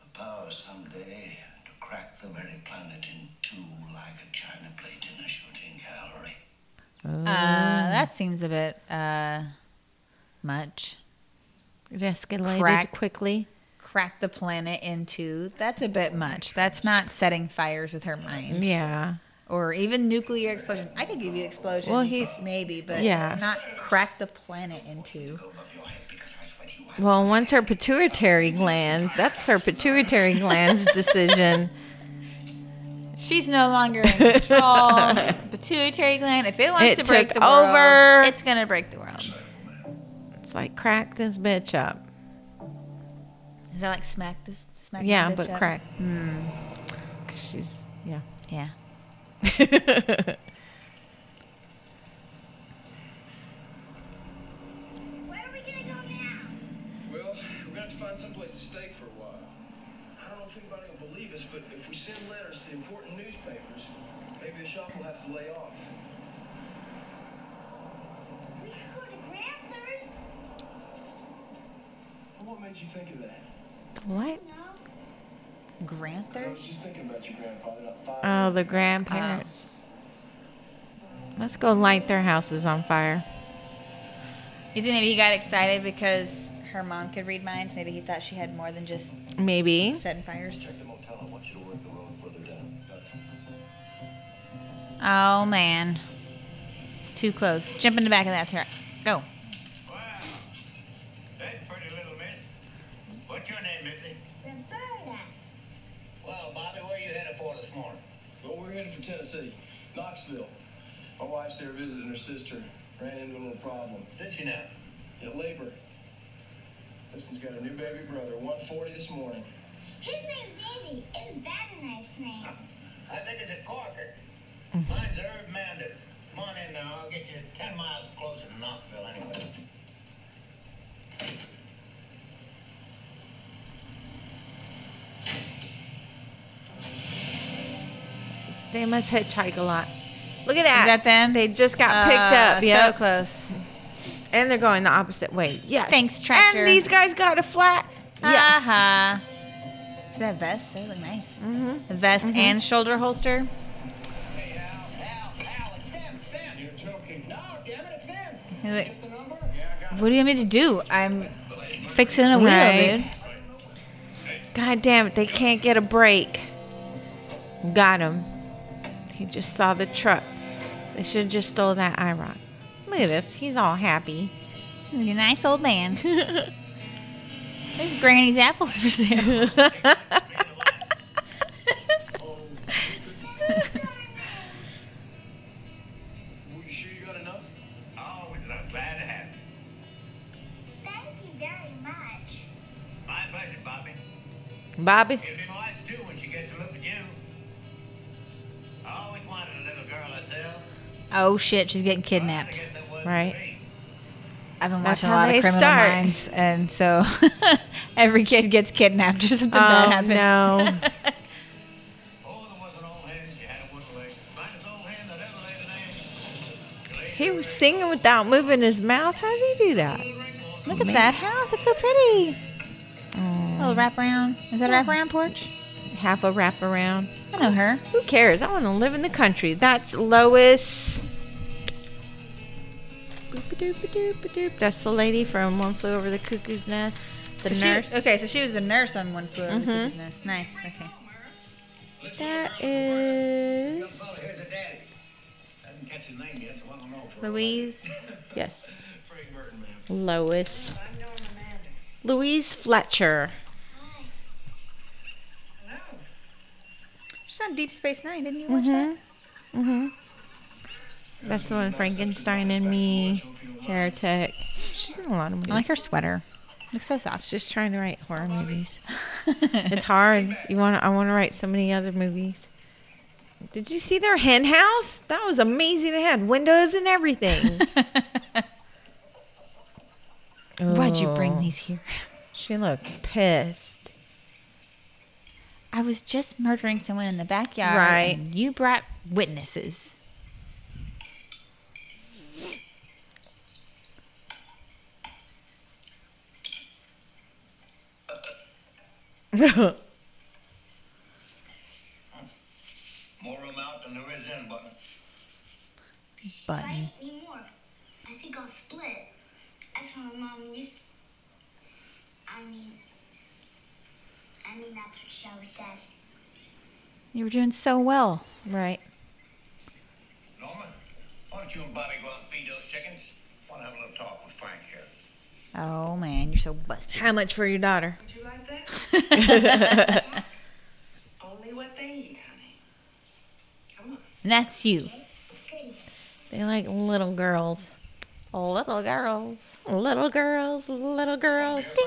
the power someday to crack the very planet in two like a china plate in a shooting gallery. Uh, that seems a bit uh, much. It escalated Crack. quickly. Crack the planet into. That's a bit much. That's not setting fires with her mind. Yeah. Or even nuclear explosion. I could give you explosions. Well, he's- maybe, but yeah. not crack the planet into. Go above your head because I swear to you, I Well, once her pituitary gland, that's her pituitary gland's (laughs) decision. She's no longer in control. (laughs) Pituitary gland. If it wants It to break the world, over. it's gonna break the world. It's like crack this bitch up. Is that like smack this? Smack this Yeah, bitch but up? crack. Hmm. Mm. Cause she's yeah. Yeah. (laughs) Where are we gonna go now? Well, we're gonna have to find someplace to stay for a while. I don't know if anybody will believe us, but if we send letters to important newspapers, maybe the shop will have to lay off. We could go to Grandpa's. Well, what made you think of that? What? No. I was just thinking about your grandfather, not. Oh, the grandparents. Let's go light their houses on fire. You think maybe he got excited because her mom could read minds? Maybe he thought she had more than just Maybe. setting fires. Check the motel. I want you to work the road further down. Oh man, it's too close. Jump in the back of that truck. Go. Wow. That's pretty little miss. What's your name, Missy? Roberta. Well, Bobby, where you headed for this morning? Well, we're for Tennessee, Knoxville. My wife's there visiting her sister. Ran into a little problem. Did she now? Yeah, labor. This one's got a new baby brother, 140 this morning. His name's Andy. Isn't that a nice name? (laughs) I think it's a corker. Mm-hmm. Mine's Irv Mander. Come on in now. I'll get you 10 miles closer to Knoxville anyway. They must hitchhike a lot. Look at that. Is that them? They just got picked up. Yeah. So close. And they're going the opposite way. Yes. Thanks, tractor. And these guys got a flat. Yes. Uh-huh. Is that vest? They look nice. Mm-hmm. Vest and shoulder holster. Hey, Al, Al, Al, it's them, it's them. You're joking. No, damn it, it's them. Like, Get the number? Yeah, I got it. what do you want me to do? I'm fixing a wheel, Right. dude. God damn it. They can't get a break. Got him. He just saw the truck. They should have just stole that IROC. Look at this. He's all happy. He's a nice old man. (laughs) There's Granny's apples for sale. Well, oh shit, she's getting kidnapped. guess that wasn't Right. I've been That's watching a lot of Criminal start. Minds, and so (laughs) every kid gets kidnapped or something Oh, bad happens. no. Oh, there was an old hen, she had a wooden leg. Finest old hen that ever laid an egg. He was singing without moving his mouth. How did he do that? Look at that house. It's so pretty. Oh, Little wraparound. Is that a wraparound porch? half a wraparound. I know her. Who cares? I want to live in the country. That's Lois. That's the lady from One Flew Over the Cuckoo's Nest. The So she- nurse. okay, so she was the nurse on One Flew Over the Mhm. Cuckoo's Nest. Nice. Okay. That is. Young fella here's a daddy. I didn't catch his name yet, so I don't know. for a Louise. Yes. Frank Lois. I'm Norma Manders. Louise Fletcher. Hello. She's on Deep Space Nine. Didn't you watch that? Mm-hmm. That's the one Frankenstein and Me, Heretic. She's in a lot of movies. I like her sweater. Looks so soft. Just trying to write horror movies. (laughs) It's hard. You want? I want to write so many other movies. Did you see their hen house? That was amazing. It had windows and everything. (laughs) Why'd you bring Oh, these here? She looked pissed. I was just murdering someone in the backyard. Right. And you brought witnesses. (laughs) More room out than there is in, but Button. Right? Need more. I think I'll split. That's what my mom used to. I mean, I mean, that's what she always says. You were doing so well. right. Norman, why don't you and Bobby go out and feed those chickens? Want to have a little talk with Frank here. Oh man, you're so busted. How much for your daughter? Would you that? Only what they eat, honey. Come on. And that's you. They like little girls. Little girls. Little girls, little girls.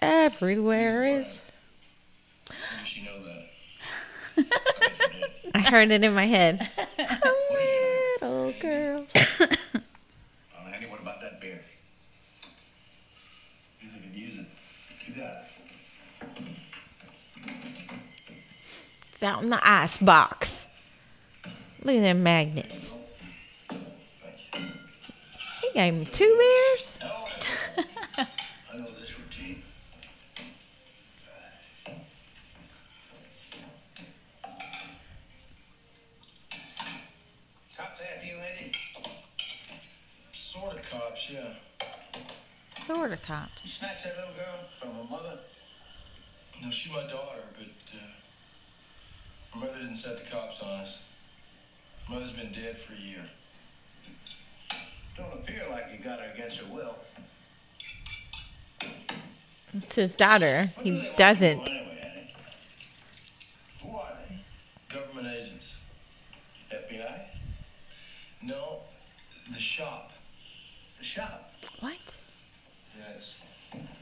Everywhere is. How know that? (laughs) I heard it in my head. (laughs) little girls. (laughs) Well, Andy, what about that beer? You think you use it? You got it. It's out in the ice box. Look at them magnets. He gave him two beers. Sort of cops, yeah. Sort of cops. You snatched that little girl from her mother? No, she's my daughter, but uh, her mother didn't set the cops on us. Mother's been dead for a year. Don't appear like you got her against her will. It's his daughter. What He they want doesn't. you to do Anyway, Who are they? Government agents. FBI? No, the shop. The shop? What? Yes.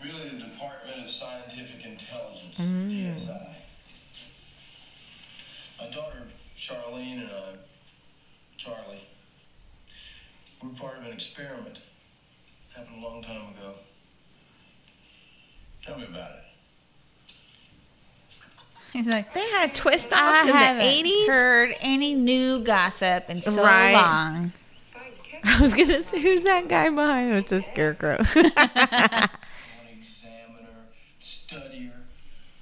Really, the Department of Scientific Intelligence, Mm. DSI. My daughter, Charlene, and I, Charlie, we're part of an experiment. Happened a long time ago. Tell me about it. He's like, They had twist offs in the haven't 80s. heard any new gossip in so Right. long. (laughs) I was going to say, who's that guy behind? It's a scarecrow. (laughs) (laughs) want to examine her, study her,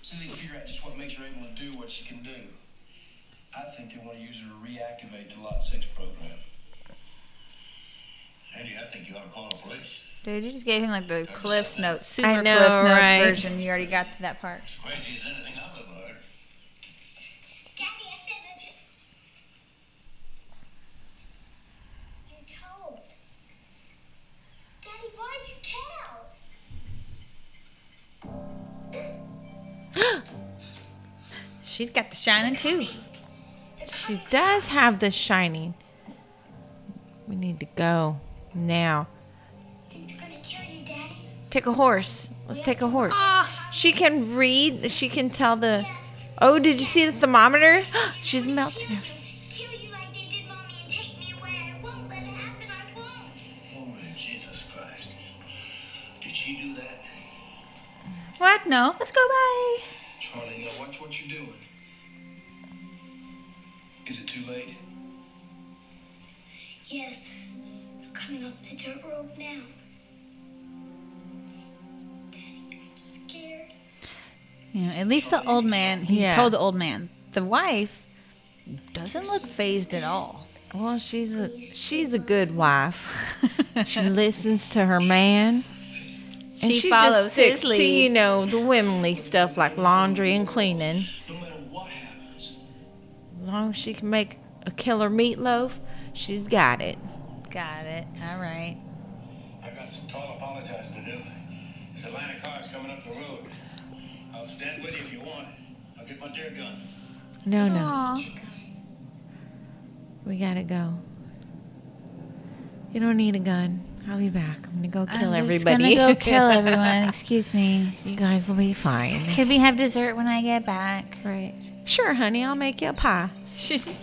so they can figure out just what makes her able to do what she can do. I think they want to use her to reactivate the Lot 6 program. Andy, I think you ought to call the police. Dude, you just gave him like the Cliff's Notes, super I know, Cliff's Notes right? version. You already got to that part. As crazy as anything I've ever heard. Daddy, I said that you. You told. Daddy, why'd you tell? (gasps) She's got the shining too. she does have the shining. We need to go now. Take a horse. Let's take a horse. Ah. She can read. She can tell the. Oh, did you see the thermometer? (gasps) She's melting. Kill, kill you like they did mommy and take me away. I won't let it happen. I won't. Oh, Jesus Christ. Did she do that? What? No. Let's go by. Charlie, now watch what you're doing. Is it too late? Yes. We're coming up the dirt road now. You know, at least the old man, he Yeah. told the old man. The wife doesn't look phased at all. Well, she's a she's a good wife. she (laughs) listens to her man. And She just follows sticks his to you know the womanly stuff like laundry and cleaning. No matter what happens, As long as she can make a killer meatloaf, she's got it. Got it. All right. I've got some tall apologizing to do. This Atlanta car's coming up the road. I'll stand with you if you want. I'll get my deer gun. No, no, Aw. we gotta go. You don't need a gun. I'll be back. I'm gonna go kill I'm just everybody. gonna go (laughs) kill everyone. Excuse me. you guys will be fine. Could we have dessert when I get back? Right. Sure, honey. I'll make you a pie. She's (laughs)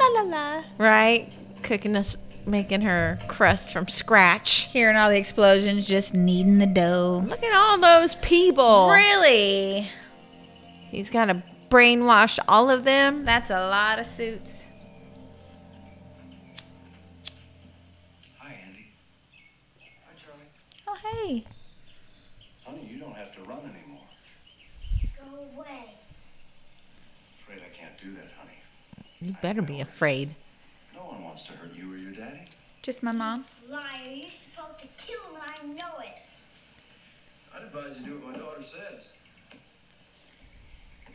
la la la. Right? Cooking us, making her crust from scratch. Hearing all the explosions, just kneading the dough. Look at all those people. Really? He's got to brainwash all of them. That's a lot of suits. hi, Andy. Hi, Charlie. Oh hey. Honey, you don't have to run anymore. Go away. Afraid I can't do that, honey. You better be afraid. No one wants to hurt you or your daddy. Just my mom. Liar, you're supposed to kill him. I know it. I'd advise you do what my daughter says.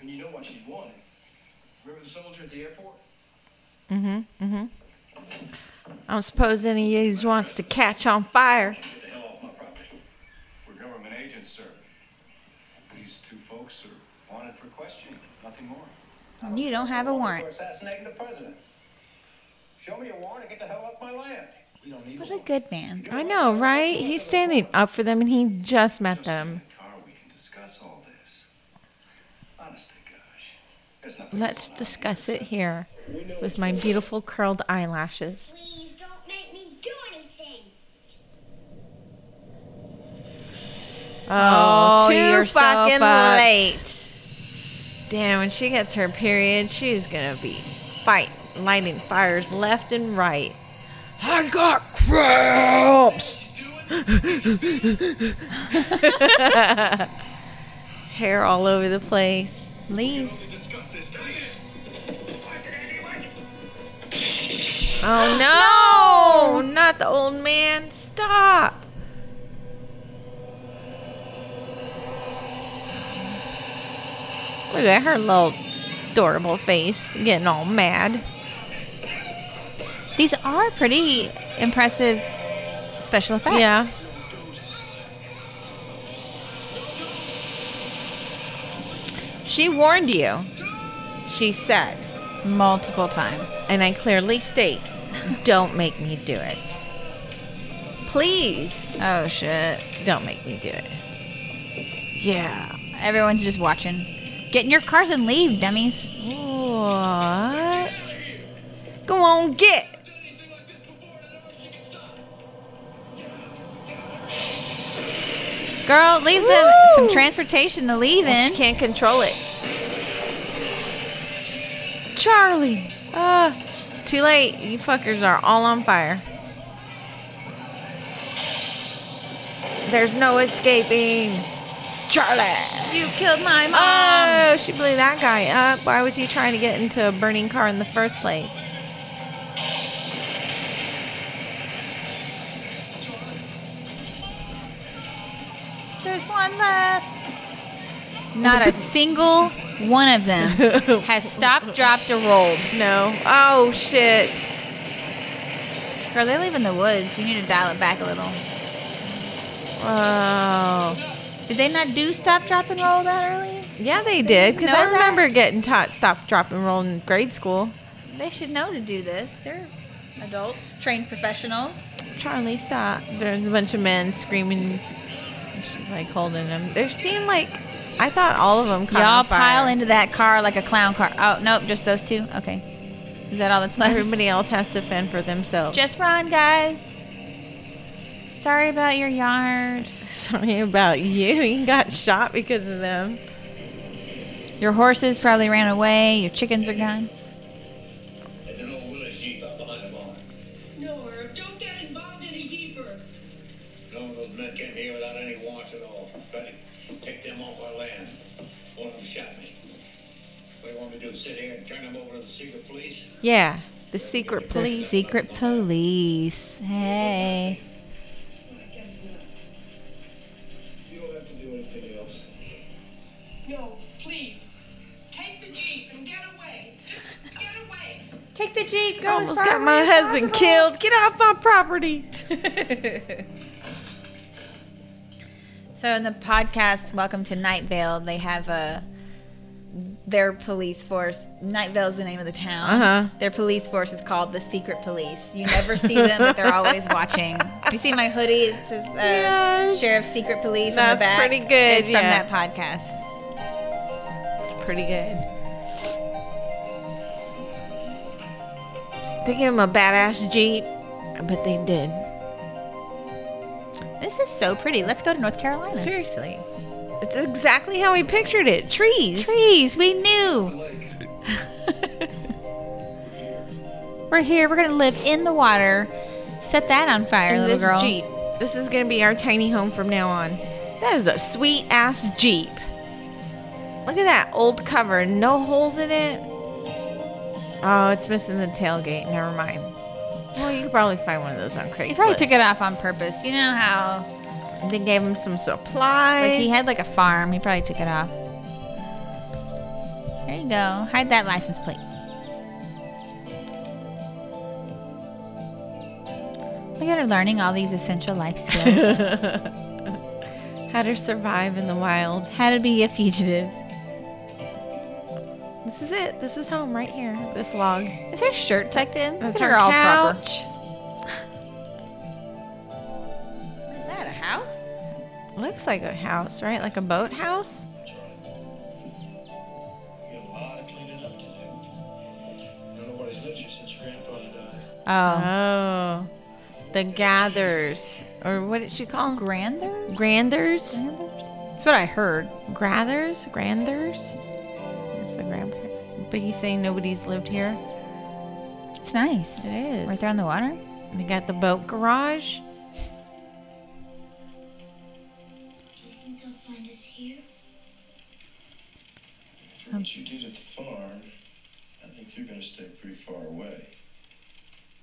And you know what she's wanted. Remember the soldier at the airport? Mm-hmm. Mm-hmm. I don't suppose any of you wants to catch on fire. Get the hell off my property. We're government agents, sir. These two folks are wanted for questioning, nothing more. You don't have a warrant. For assassinating the president. Show me a warrant and get the hell off my land. We don't need What a a good man. I know, right? He's standing up for them, and he just met Just in them. the car, we can discuss all this. Honest gosh. Let's discuss here, it here with my beautiful curled eyelashes. Please don't make me do anything. Oh, Oh, too you're so fucking fucked. late. Damn, when she gets her period, she's gonna be fight lighting fires left and right. I got cramps. Hair all over the place. Leave. Oh no! Not the old man. Stop. Look at her little adorable face getting all mad. These are pretty impressive special effects. Yeah. She warned you. She said, Multiple times. and I clearly state, don't make me do it. Please Oh shit. don't make me do it. Yeah. Everyone's just watching. Get in your cars and leave, dummies. What? Go on, get. Girl, leave them some transportation to leave Well, in. she can't control it. Charlie. Uh, too late. You fuckers are all on fire. There's no escaping. Charlie. You killed my mom. Oh, she blew that guy up. Why was he trying to get into a burning car in the first place? There's one left. Not a single one of them (laughs) has stopped, dropped, or rolled. No. Oh, shit. Girl, they live in the woods. You need to dial it back a little. Oh. Did they not do stop, drop, and roll that early? Yeah, they did. Because I that? remember getting taught stop, drop, and roll in grade school. They should know to do this. They're adults, trained professionals. Charlie, stop. There's a bunch of men screaming. And She's like holding them. There seemed like I thought all of them caught Y'all pile into that car like a clown car. Oh, nope, just those two? Okay. Is that all that's left? Everybody else has to fend for themselves. Just run, guys. Sorry about your yard. sorry about you. You got shot because of them. Your horses probably ran away. Your chickens are gone. Secret police? Yeah, the secret police. Secret police. Hey. I guess not. You don't have to do anything else. No, please. Take the Jeep and get away. Just get away. Take the Jeep. Go Almost got my husband killed. Get off my property. (laughs) So in the podcast, Welcome to Night Vale, they have a their police force. Night Vale is the name of the town. Uh-huh. Their police force is called the Secret Police. You never see them, but they're always (laughs) watching. You see my hoodie? It says uh, Yes. Sheriff Secret Police on the back. pretty good, It's from that podcast. It's pretty good. They gave him a badass Jeep, but they did. This is so pretty. Let's go to North Carolina. Seriously. It's exactly how we pictured it. Trees. Trees, we knew. (laughs) We're here. We're gonna live in the water. Set that on fire, and little this girl. Jeep. This is going to be our tiny home from now on. That is a sweet ass Jeep. Look at that old cover. No holes in it. Oh, it's missing the tailgate. Never mind. Well, you could probably find one of those on Craigslist. He probably took it off on purpose. You know how They gave him some supplies. like he had like a farm. He probably took it off. There you go. Hide that license plate. Look at her learning all these essential life skills. (laughs) How to survive in the wild. How to be a fugitive. This is it. This is home right here. This log. Is her shirt tucked in? That's our her all couch. What house? Looks like a house, right? Like a boat house. You got a lot of cleaning up to do. You know nobody's lived here since your grandfather died. Oh. Oh, the gathers, or what did she call them? Granders? Granders, That's what I heard. grathers, granders. It's the grandparents. But he's saying nobody's lived here. It's nice. It is. Right there on the water. They got the boat garage. What you did at the farm, I think they're gonna stay pretty far away.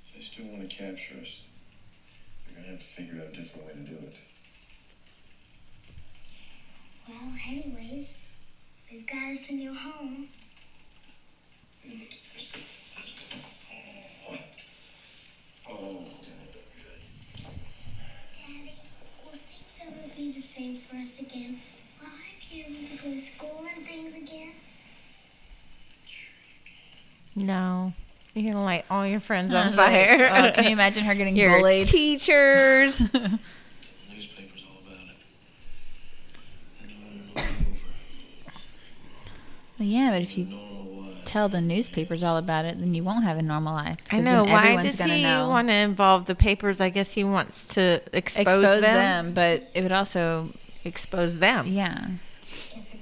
If they still want to capture us, they're gonna have to figure out a different way to do it. Well, anyways, they've got us a new home. Let's go. Let's go. Oh, oh. Daddy, will things ever be the same for us again? Will I be able to go to school and things again? No, you're gonna light all your friends (laughs) on Oh, fire. can you (laughs) imagine her getting Your bullied? teachers. The (laughs) newspaper's all about it. And to let her know it's over. Well, yeah, but if you tell the newspapers all about it, then you won't have a normal life. I know. then Why does he want to involve the papers? I guess he wants to expose, expose them. them. but it would also, Expose them. yeah,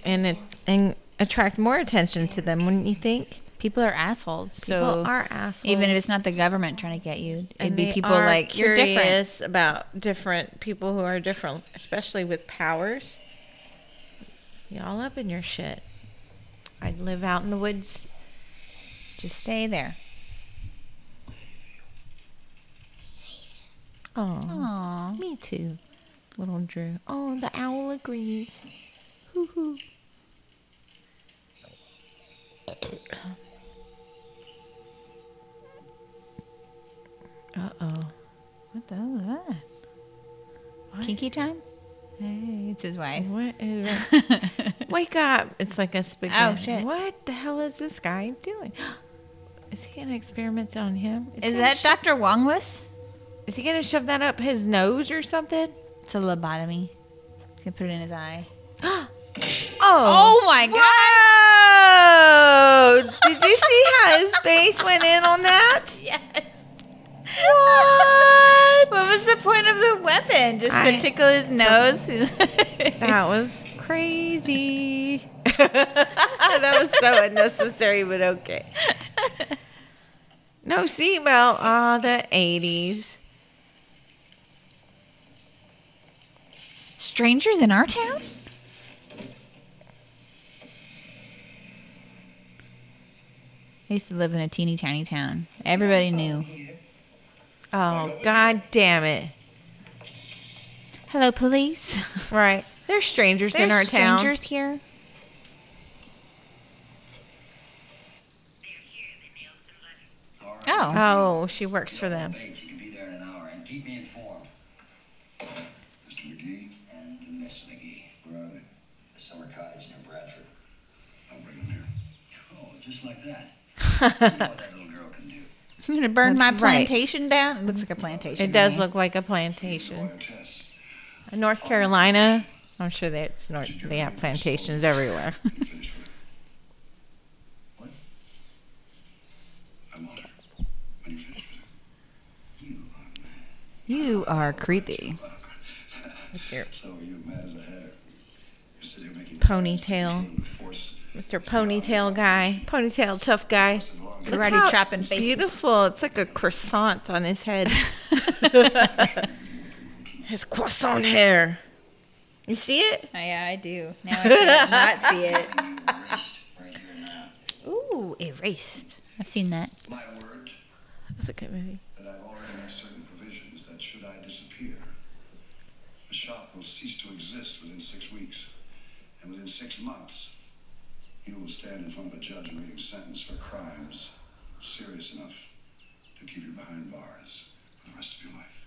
and it and attract more attention to them, wouldn't you think? People are assholes. People so are assholes. even if it's not the government trying to get you, it'd be people like you're different. curious about different people who are different, especially with powers. Y'all up in your shit. I'd live out in the woods. Just stay there. Oh, me too, little Drew. Oh, the owl agrees. Hoo hoo. Uh oh. What the hell is that? Kinky time? Hey, it's his wife. What is? (laughs) Wake up! It's like a spaghetti. Oh, shit. What the hell is this guy doing? (gasps) Is he gonna experiment on him? Is gonna that sho- Dr. Wanless? Is he gonna shove that up his nose or something? It's a lobotomy. He's gonna put it in his eye. (gasps) (gasps) Oh! Oh my god! Whoa! (laughs) Did you see how his face went in on that? (laughs) Yes. What? What was the point of the weapon? Just I- to tickle his nose? (laughs) That was crazy. (laughs) that was so unnecessary, but okay. No seatbelt. Ah, the 80s. Strangers in our town? I used to live in a teeny tiny town. Everybody knew. Oh, god damn it. Hello, police. (laughs) Right. There's strangers in our town. There's town. strangers here. Oh. Oh, she works for them. Bates, you can be there in an hour and keep me informed. Mr. McGee, And Miss McGee, where are they? the summer cottage near Bradford. I'll bring them here. Oh, just like that. (laughs) you know what that little girl can I'm gonna burn my That's right. plantation down. It looks like a plantation. It does look like a plantation. In North Carolina, I'm sure that's North, they have plantations everywhere. You finished with it? What? I want her. When you finish with her. You are creepy. Your So are you mad as a hatter? You're sitting there making Ponytail. plans to force Mr. Ponytail guy. Ponytail tough guy. Look Karate how chopping faces. Beautiful. It's like a croissant on his head. (laughs) his croissant hair. You see it? Oh, yeah, I do. Now I can't (laughs) not see it. Erased right here and now. Ooh, erased. I've seen that. my word That's a good movie. that I've already made certain provisions that should I disappear, the shop will cease to exist within six weeks. And within six months, you will stand in front of a judge awaiting sentence for crimes serious enough to keep you behind bars for the rest of your life.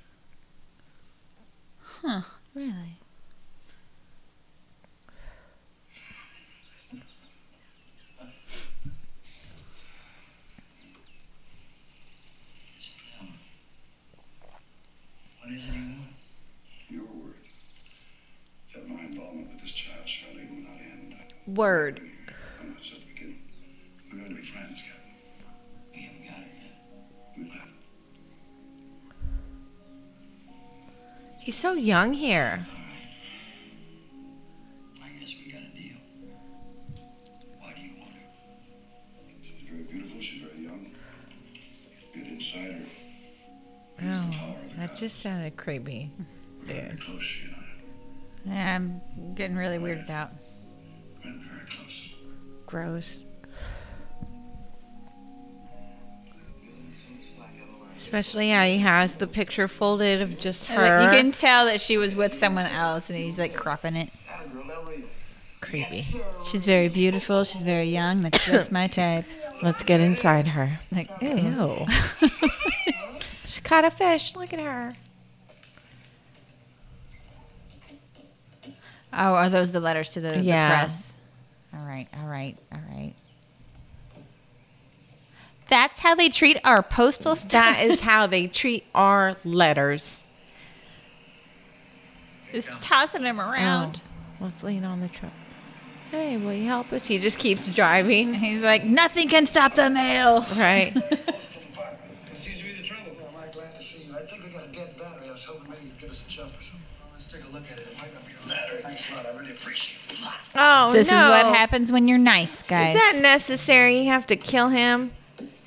Huh? Really? What is it you want? Your word that my involvement with this child, Charlene, will not end. Word. He's so young here. I guess we got a deal. Why do you want her? She's very beautiful. She's very young. Good insider. Oh, that just sounded creepy. Very Dude. close, she and I. Yeah, I'm getting really weirded out. We're very close. Gross. Especially how he has the picture folded of just her. You can tell that she was with someone else, and he's like cropping it. Creepy. She's very beautiful. She's very young. That's just my type. Let's get inside her. Like, ew. Ew. (laughs) she caught a fish. Look at her. Oh, are those the letters to the, Yeah. the press? All right, all right, all right. That's how they treat our postal stuff. (laughs) That is how they treat our letters. just tossing them around. Oh, let's lean on the truck. Hey, will you help us? He just keeps driving. He's like, nothing can stop the mail. Right. (laughs) What seems to be the trouble? Well, am glad to see you? I think we got a dead battery. I was hoping maybe you'd give us a jump or something. Let's take a look at it. It might not be a battery. Thanks a lot. I really appreciate it. Oh This no. is what happens when you're nice, guys. Is that necessary? You have to kill him.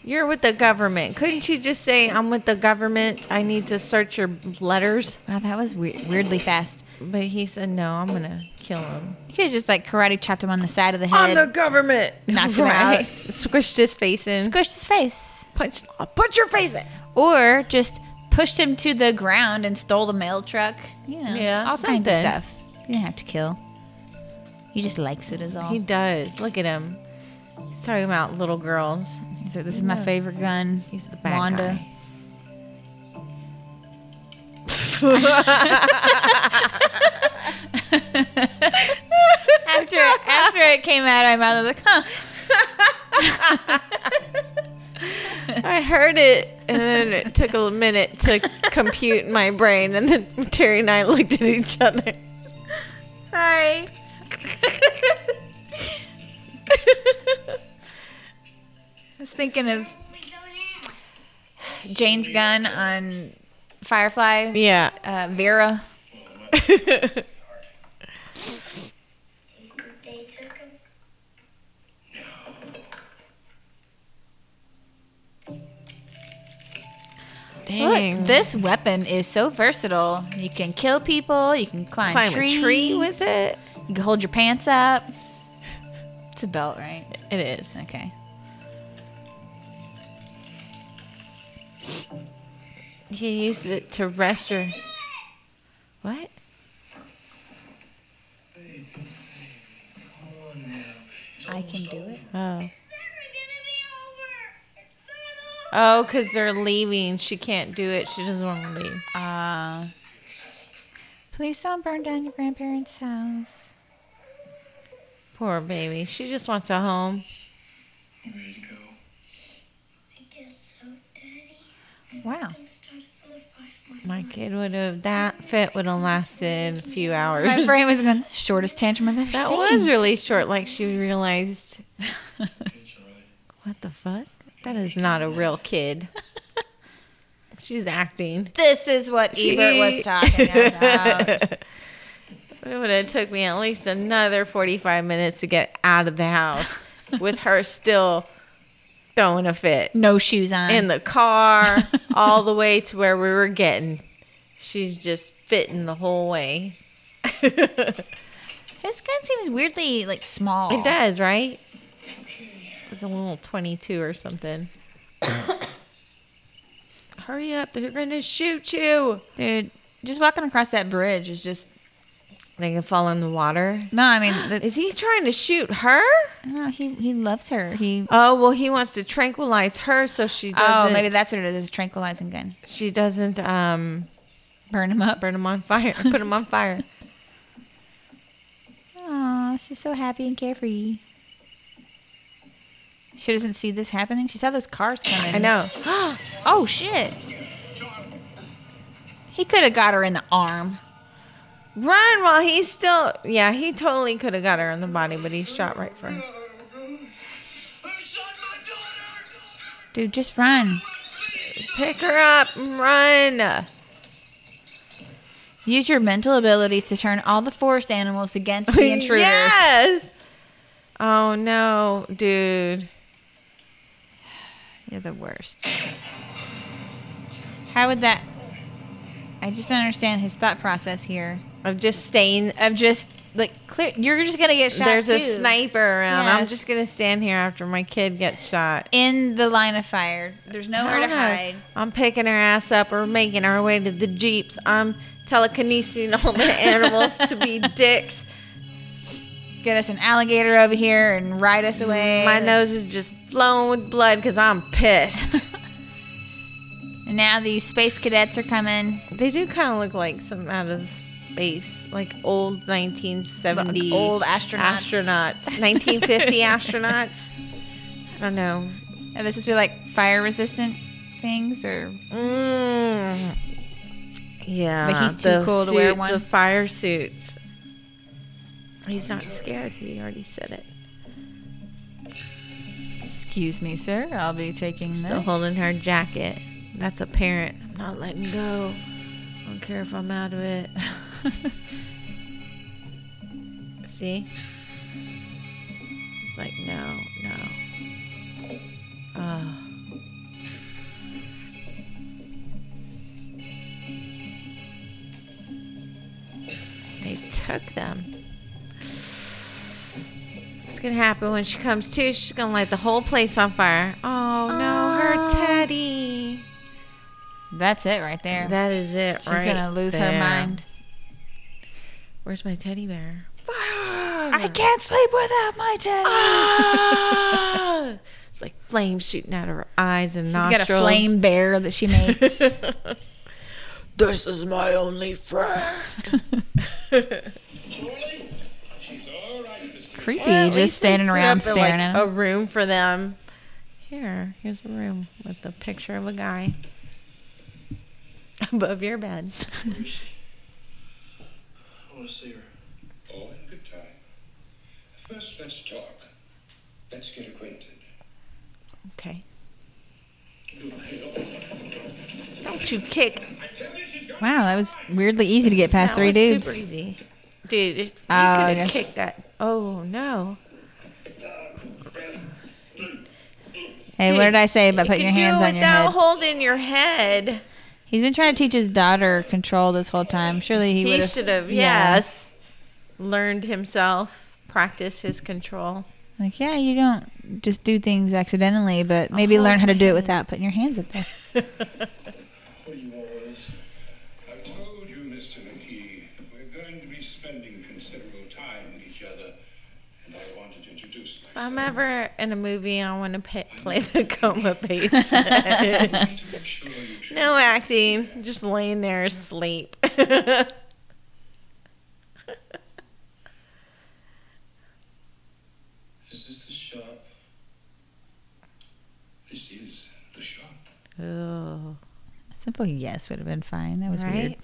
You're with the government. Couldn't you just say, "I'm with the government. I need to search your letters"? wow, that was we- weirdly fast. But he said, "No, I'm gonna kill him." You could have just like karate chopped him on the side of the head, I'm the government. Knocked him (laughs) out. Squished his face in. squished his face, Punch. Put your face in. or just pushed him to the ground and stole the mail truck. You know, Yeah, all kinds of stuff. You didn't have to kill. He just likes it, is all. He does. Look at him. He's talking about little girls. So this is my favorite gun. He's the bad Wanda. guy. (laughs) after after it came out my mouth, I was like, huh. (laughs) I heard it, and then it took a minute to compute in my brain, and then Teri and I looked at each other. Sorry. (laughs) I was thinking of We go now. Jayne's gun on Firefly. yeah. Uh, Vera. Do you think they took him? Dang. Look, this weapon is so versatile. You can kill people. You can climb, climb trees. a tree with it. You can hold your pants up. It's a belt, right? It is. Okay. You use it to rest your. What? I can do it. Oh. Oh, because they're leaving. She can't do it. She doesn't want to leave. Uh, please don't burn down your grandparents' house. Poor baby. She just wants a home. You ready to go? I guess so, Daddy. Wow. Things started really fine. My kid would have. That fit would have lasted a few hours. My brain was going, shortest tantrum I've ever that seen. was really short. Like she realized, (laughs) what the fuck? That is not a real kid. She's acting. This is what Ebert was talking (laughs) about. It would have took me at least another 45 minutes to get out of the house with her still throwing a fit No shoes on. in the car (laughs) all the way to where we were getting. She's just fitting the whole way. (laughs) His gun seems weirdly like small. It does, right? With a little 22 or something. (coughs) Hurry up, they're going to shoot you. Dude, just walking across that bridge is just They can fall in the water. no. I mean, the, Is he trying to shoot her? no, he he loves her. He Oh, well, he wants to tranquilize her so she doesn't. oh maybe that's what it is—a tranquilizing gun. she doesn't um Burn him up. burn him on fire. (laughs) Put him on fire. Aw, she's so happy and carefree. She doesn't see this happening. She saw those cars coming. I know. (gasps) Oh shit! He could have got her in the arm. Run while he's still. Yeah, he totally could have got her in the body, but he shot right for her. Who shot my daughter? Dude, just run. Pick her up and run. Use your mental abilities to turn all the forest animals against the (laughs) intruders. yes. Oh no, dude. You're the worst. How would that? I just don't understand his thought process here. Of just staying. Of just like clear, you're just gonna get shot. There's a sniper around. I'm just gonna stand here after my kid gets shot. in the line of fire. There's nowhere to hide. I'm picking her ass up. We're making our way to the jeeps. I'm telekinesing all the (laughs) animals to be dicks. Get us an alligator over here and ride us away. My nose is just flowing with blood because I'm pissed. (laughs) And now these space cadets are coming. they do kind of look like some out of space, like old 1970 Like old astronauts. astronauts, (laughs) 1950 astronauts. I don't know. Are this to be like fire resistant things or Mm. Yeah, But he's too cool to wear one? The fire suits. He's not scared. He already said it. excuse me, sir, I'll be taking Still this. holding her jacket. That's apparent. I'm not letting go. I don't care if I'm out of it. (laughs) (laughs) See? It's like, no, no. Oh. They took them. What's gonna happen when she comes to? She's gonna light the whole place on fire. Oh no, her teddy. That's it right there. That is it. She's right gonna lose her mind. Where's my teddy bear? I can't sleep without my teddy. Ah! (laughs) it's like flames shooting out of her eyes and She's nostrils. She's got a flame bear that she makes. (laughs) this is my only friend. She's all right, Creepy, Well, just standing around staring like, at A him. room for them. Here, here's a room with a picture of a guy (laughs) above your bed. Where is she? I want to see her. All in good time. First, let's talk. Let's get acquainted. Okay. Don't you kick? Wow, that was weirdly easy to get past That three was dudes. Super easy. Dude, if you Oh, I could have guess. kicked that. Oh no. Hey, what did I say about You putting your can do hands it on your without head? holding your head. He's been trying to teach his daughter control this whole time. Surely he, He, have. should have, yes, learned himself, practice his control. Like, yeah, you don't just do things accidentally, but maybe hold learn how to do it without putting your hands up there. (laughs) What do you want with us? I told you, Mr. McGee, we're going to be spending considerable time with each other, and I wanted to introduce If myself. I'm ever in a movie, I want to pay, play the (laughs) coma patient. to make sure you should no acting, just laying there asleep. (laughs) Is this the shop? This is the shop. oh, A simple yes would have been fine. That was weird.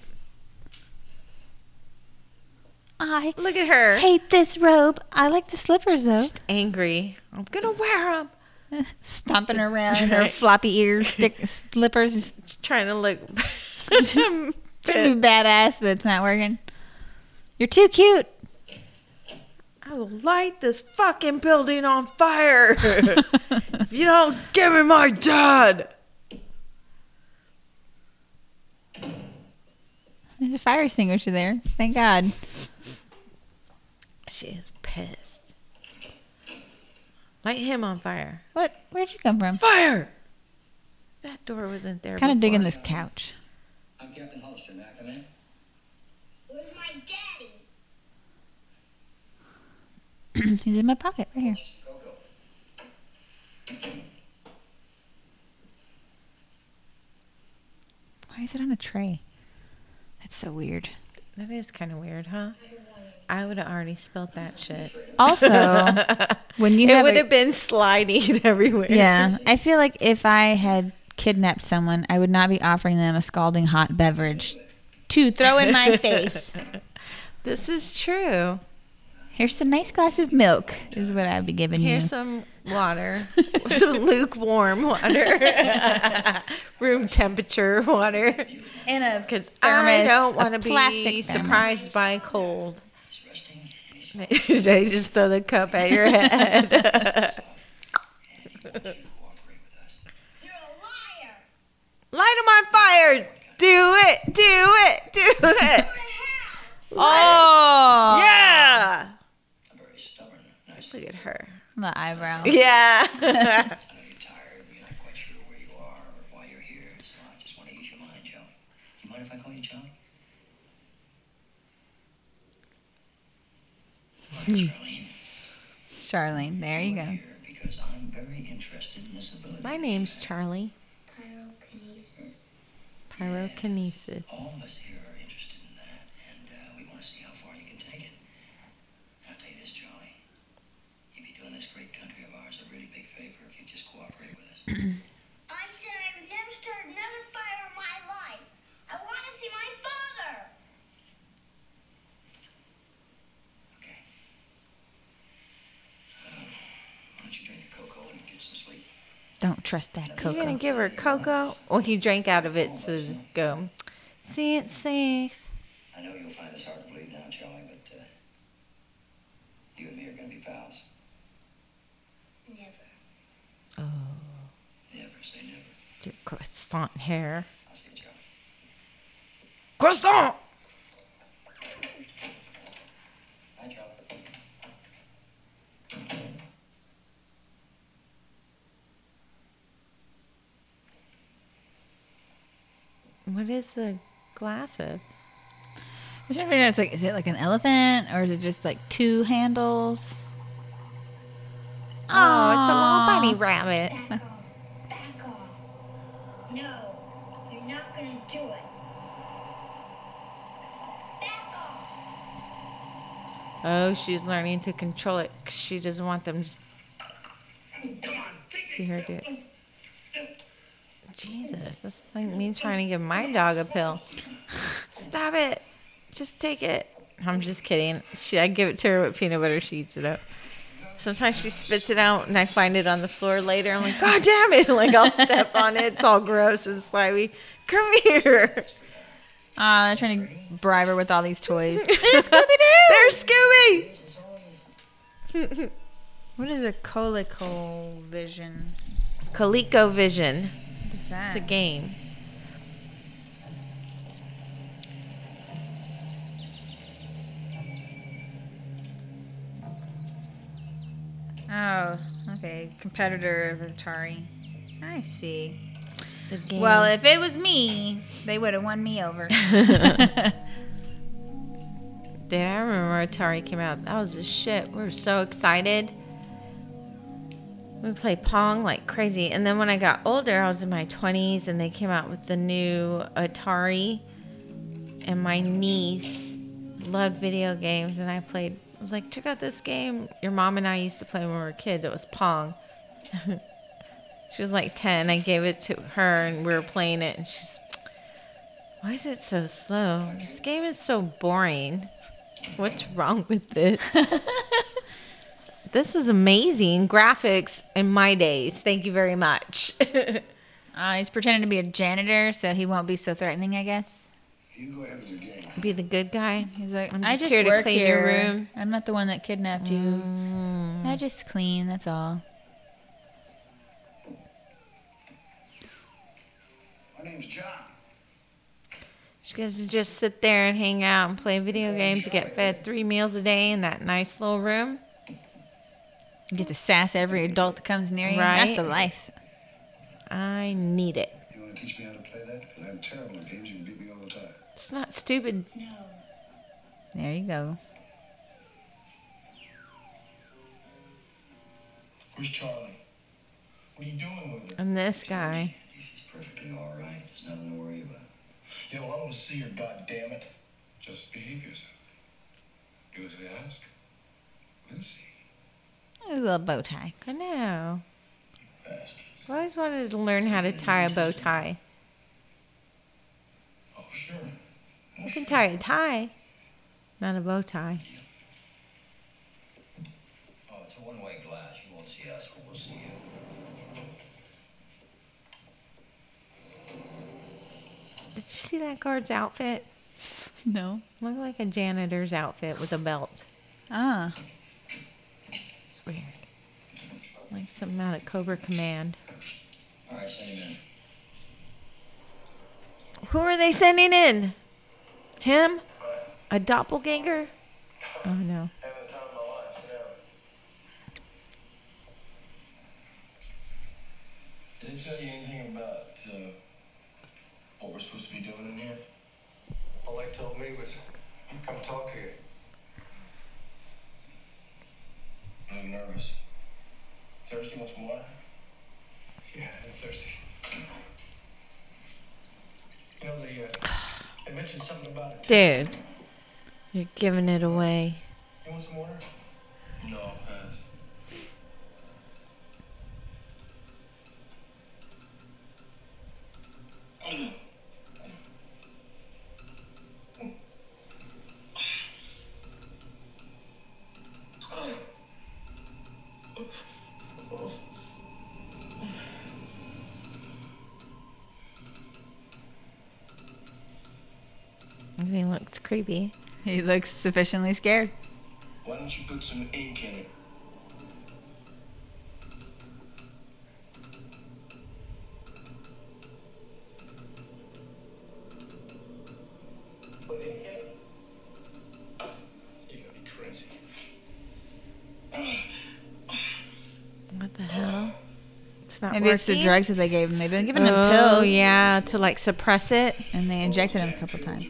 I Look at her. hate this robe. I like the slippers though. Just angry. I'm gonna wear them. (laughs) Stomping around in her floppy ears, (laughs) stick slippers, just Trying to look. trying to be badass, but it's not working. You're too cute. I will light this fucking building on fire (laughs) if you don't give me my dad. There's a fire extinguisher there. Thank God. She is pissed. Light him on fire. What? Where'd you come from? Fire! That door wasn't there. Kind of digging this couch. I'm Captain Hollister. May I come in? Where's my daddy? (clears throat) He's in my pocket right here. Coco. Why is it on a tray? That's so weird. That is kind of weird, huh? I would have already spilled that shit. Also, (laughs) when you it would a- have been sliding (laughs) everywhere. Yeah, I feel like if I had kidnapped someone, I would not be offering them a scalding hot beverage to throw in my (laughs) face. This is true. Here's a nice glass of milk, is what I'd be giving you. Here's you. some water, some lukewarm water, room temperature water. In a Because I don't want to be surprised by cold. He's resting and he's (laughs) they just throw the cup at your head. he wants you to cooperate with us. You're a liar. Light them on fire. Do it. Do it. Do it. (laughs) Oh! Yeah. I'm very stubborn. Look at her. The eyebrow. (laughs) Yeah. I know you're tired. You're not quite sure where you are or why you're here. So I just want to ease your mind, Joey. You mind if I call you Joey? Charlene. Charlene, there you go. Here because I'm very interested in this ability. My name's. Charlie. Pyrokinesis. Pyrokinesis. All of us here are interested in that, and uh, we want to see how far you can take it. And I'll tell you this, Charlie. You'd be doing this great country of ours a really big favor if you just cooperate with us. (clears throat) Don't trust that cocoa. You gonna give her cocoa? Well, he drank out of it, so go. See it safe. I know you'll find this hard to believe now, Charlie, but uh, you and me are gonna be pals. Never. Oh. Never say never. Your croissant hair. I'll see you, Charlie. Croissant. What is the glass of? I'm trying to figure out, it's like, is it like an elephant or is it just like two handles? Oh, it's a Aw. little bunny rabbit. Back off. Back off. No, you're not gonna do it. Back off. Oh, she's learning to control it. she doesn't want them to see her do it. Jesus, that's like me trying to give my dog a pill. Stop it. Just take it. I'm just kidding. She, I give it to her with peanut butter. She eats it up. Sometimes she spits it out, and I find it on the floor later. I'm like, God damn it! Like I'll step on it. It's all gross and slimy. Come here. Ah, they're trying to bribe her with all these toys. (laughs) There's Scooby-Doo. There's Scooby. (laughs) what is a ColecoVision? Is that? It's a game. Oh, okay. Competitor of Atari. I see. It's a game. Well, if it was me, they would have won me over. (laughs) (laughs) Dude, I remember Atari came out. That was a shit. We were so excited. We played Pong like crazy. And then when I got older, I was in my 20s and they came out with the new Atari. And my niece loved video games. And I played, I was like, check out this game your mom and I used to play when we were kids. It was Pong. (laughs) she was like 10. I gave it to her and we were playing it. And she's, why is it so slow? This game is so boring. What's wrong with it? (laughs) this is amazing graphics in my days. Thank you very much. (laughs) uh, he's pretending to be a janitor, so he won't be so threatening, I guess. You go ahead with your game. Be the good guy. He's like, I'm I just just here to work clean here. your room." I'm not the one that kidnapped you. Mm. I just clean. That's all. My name's John. She gets to just sit there and hang out and play video games and get fed three meals a day in that nice little room. You get to sass every adult that comes near you. That's the life. I need it. You want to teach me how to play that? I'm terrible at games. You can beat me all the time. It's not stupid. No. There you go. Where's Charlie? What are you doing with her? And this guy. She's perfectly all right. There's nothing to worry about. Yeah, well, I want to see her, goddammit. Just behave yourself. Do as I ask. We'll see. A little bow tie. I know. I always wanted to learn how to tie a bow tie. Oh, sure. You can tie a tie, not a bow tie. Oh, it's a one-way glass. You won't see us, but we'll see you. Did you see that guard's outfit? No. Looked like a janitor's outfit with a belt. Ah. It's weird. Like something out of Cobra Command. All right, send him in. Who are they sending in? Him? A doppelganger? Oh no. Having the time of my life. Sit down. Did they tell you anything about uh, what we're supposed to be doing in here? All they told me was, come talk to you. I'm nervous. Thirsty? Want some water? Yeah, I'm thirsty. You know, they, uh, they mentioned something about it. Dude. You're giving it away. You want some water? No, he looks creepy. He looks sufficiently scared. Why don't you put some ink in it? What the hell? It's not Maybe working. it's the drugs that they gave him. They've been giving him oh, yeah, to like suppress it. And they injected him a couple times.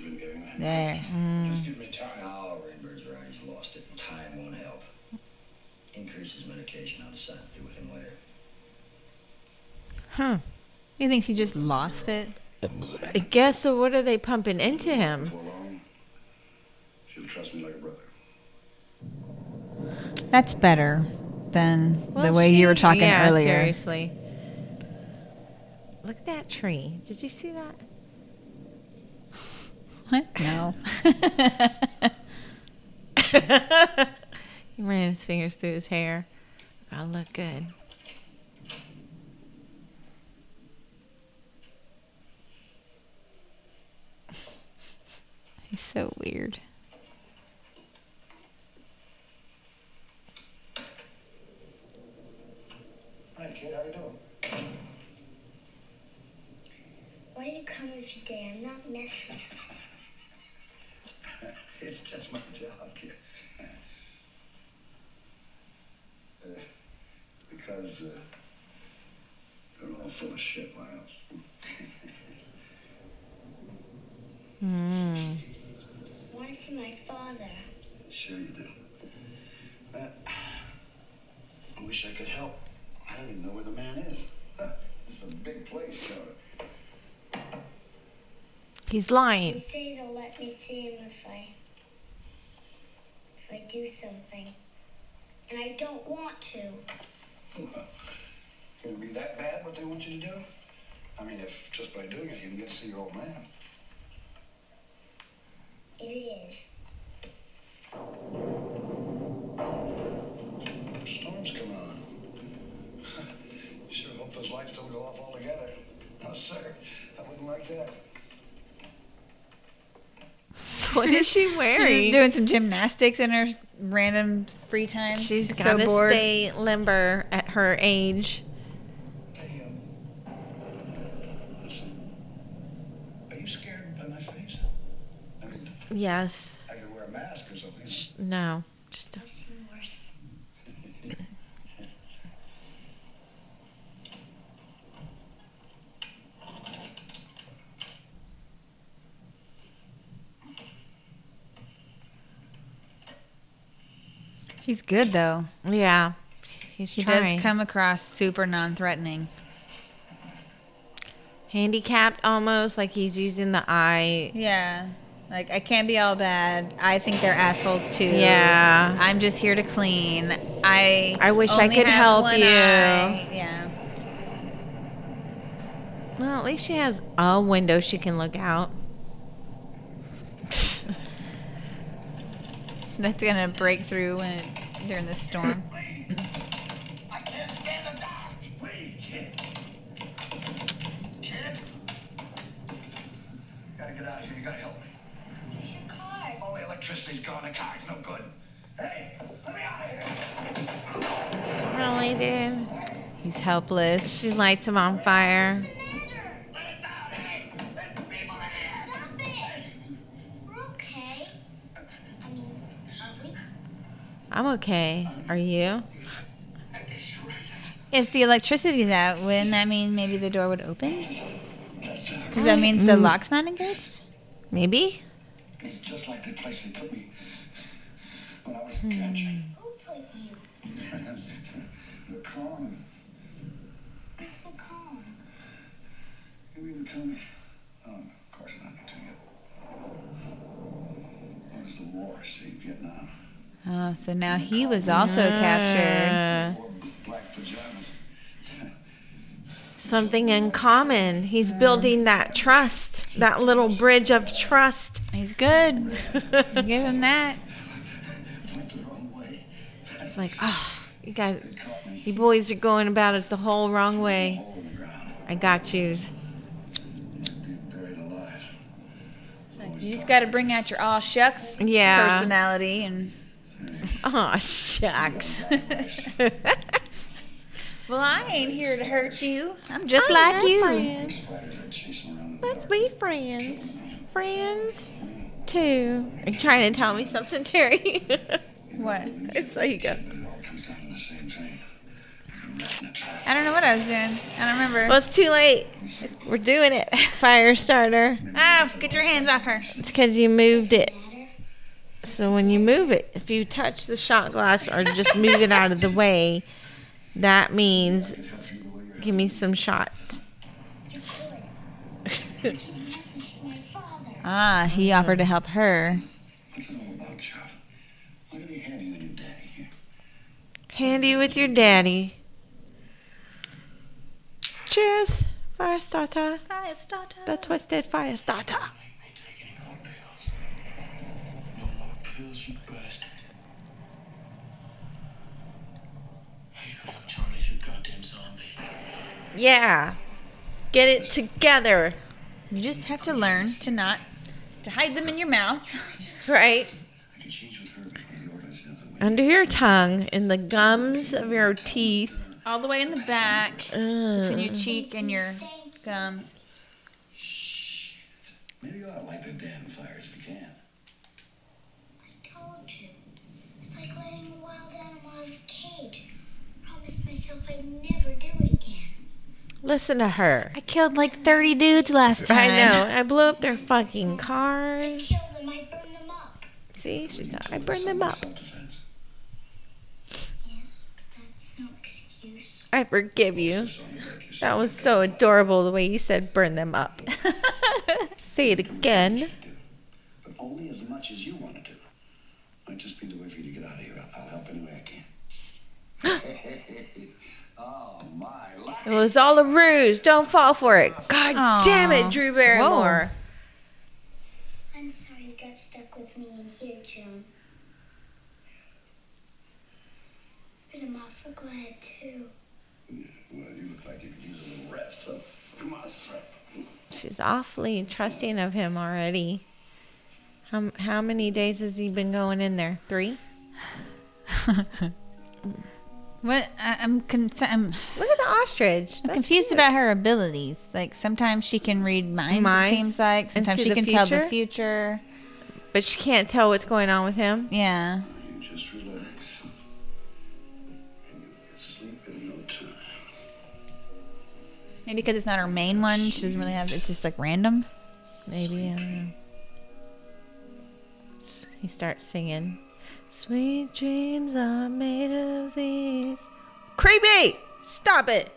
There. Mm. Just give me time. Oh, Rainbird's right. He's lost it. Time won't help. Increase his medication. I'll decide to do with him later. Huh. He thinks he just lost it. I guess so. What are they pumping into him? Before long, she'll trust me like a brother. That's better than the Well, way you were talking yeah, earlier. Seriously. Look at that tree. Did you see that? What? No. (laughs) he ran his fingers through his hair. I look good. He's so weird. Hi, kid. How you doing? Why do you come every day? I'm not messy. It's just my job, kid. Uh, because uh, they're all full of shit, Miles. Hmm. I want to see my father. Sure you do. Uh, I wish I could help. I don't even know where the man is. (laughs) It's a big place, Carter. He's They lying. say they'll let me see him if I if I do something. And I don't want to. Can it be that bad what they want you to do? I mean, if just by doing it you can get to see your old man. It is. Oh, storm's come on. (laughs) sure hope those lights don't go off altogether. No, sir. I wouldn't like that. What is she wearing? She's doing some gymnastics in her random free time. She's got to bored. stay limber at her age. Hey, um. Are you scared by my face? Yes. I could wear a mask or something. No. Just I've He's good though. yeah. He's He trying. does come across super non-threatening. handicapped almost, like he's using the eye. Yeah. Like I can't be all bad. I think they're assholes too. Yeah. I'm just here to clean. I I wish I could help you. eye. Yeah. Well, at least she has a window she can look out. (laughs) That's gonna break through when it, during the storm. I can't stand the dark. Please, kid. Kid? Gotta get out of here. You gotta help me. Where's your car? The electricity's gone. The car's no good. Hey, let me out of here. Really, dude? He's helpless. She lights him on fire. I'm okay. Are you? If the electricity's out, wouldn't that mean maybe the door would open? Because that means the mm. lock's not engaged. Maybe? It's just like the place they put me when I was a kid. Who put you? the Cong. What's the Cong? You mean to tell me? Oh, of course not. You too yet. It was the war, see, Vietnam. Oh, so now he was also captured. Uh, pajamas. something in common. He's building that trust, that little bridge of trust. He's good. Give him that. Went the wrong way. It's like, oh, you guys, It caught me. you boys are going about it the whole wrong way. Hole in the ground. I got yous. Being buried alive. You just got to bring out your all shucks Yeah. personality and. (laughs) Oh, shucks. (laughs) Well, I ain't here to hurt you. I'm just Oh, like you. friends. Spiders are chasing around in the Let's be friends. Friends, too. Are you trying to tell me something, Teri? (laughs) What? It's so you go. But it all comes down to the same thing. I don't know what I was doing. I don't remember. Well, it's too late. We're doing it. Fire starter. ah, get your hands off her. It's because you moved it. So when you move it, if you touch the shot glass or just move it out of the way, that means give me some shots. (laughs) Ah, he offered to help her. What's it all about, child? What do they have you and your daddy here? Handy with your daddy. Cheers, fire starter. Hi, it's Dota. The twisted fire starter. Ain't taking any more pills. No more pills, you bastard. How you gonna help Charlie if you goddamn zombie? Yeah. Get it together. You just have to learn to not to hide them in your mouth. Right? I can change with her before the order's the other way. Under your tongue, in the gums of your teeth. All the way in the back, between your cheek and your gums. Shit. Maybe you ought to light the damn fires if you can. I told you. It's like letting a wild animal out of a cage. Promised myself I'd never do it again. Listen to her. I killed like 30 dudes last time. I know. I blew up their fucking I cars. killed them, I burned them up. See, she's not. I burned them up. Yes, no. I forgive you. Zombie like yourself. That was so adorable the way you said burn them up. (laughs) Say it again. But only as much as you want to do. Might just be the way for you to get out of here. I'll, I'll help any way I can. (gasps) (laughs) my life. It was all a ruse. Don't fall for it. God Aw. damn it, Drew Barrymore. I'm sorry you got stuck with me in here, Joan. But I'm awful glad too. Yeah, Well, you look like you could use a little rest. So come on, strap. She's awfully trusting of him already. How, how many days has he been going in there? Three? (laughs) What? I, I'm, concerned. I'm, Look at the ostrich. I'm That's confused cute. about her abilities. Like sometimes she can read minds. Minds? It seems like sometimes see she the can tell the future? future. But she can't tell what's going on with him. Yeah. You just relax. And you'll get sleep in no time. Maybe because it's not her main one, she doesn't really have. It's just like random. Maybe, I don't know. He starts singing. Sweet dreams are made of these. Creepy! Stop it!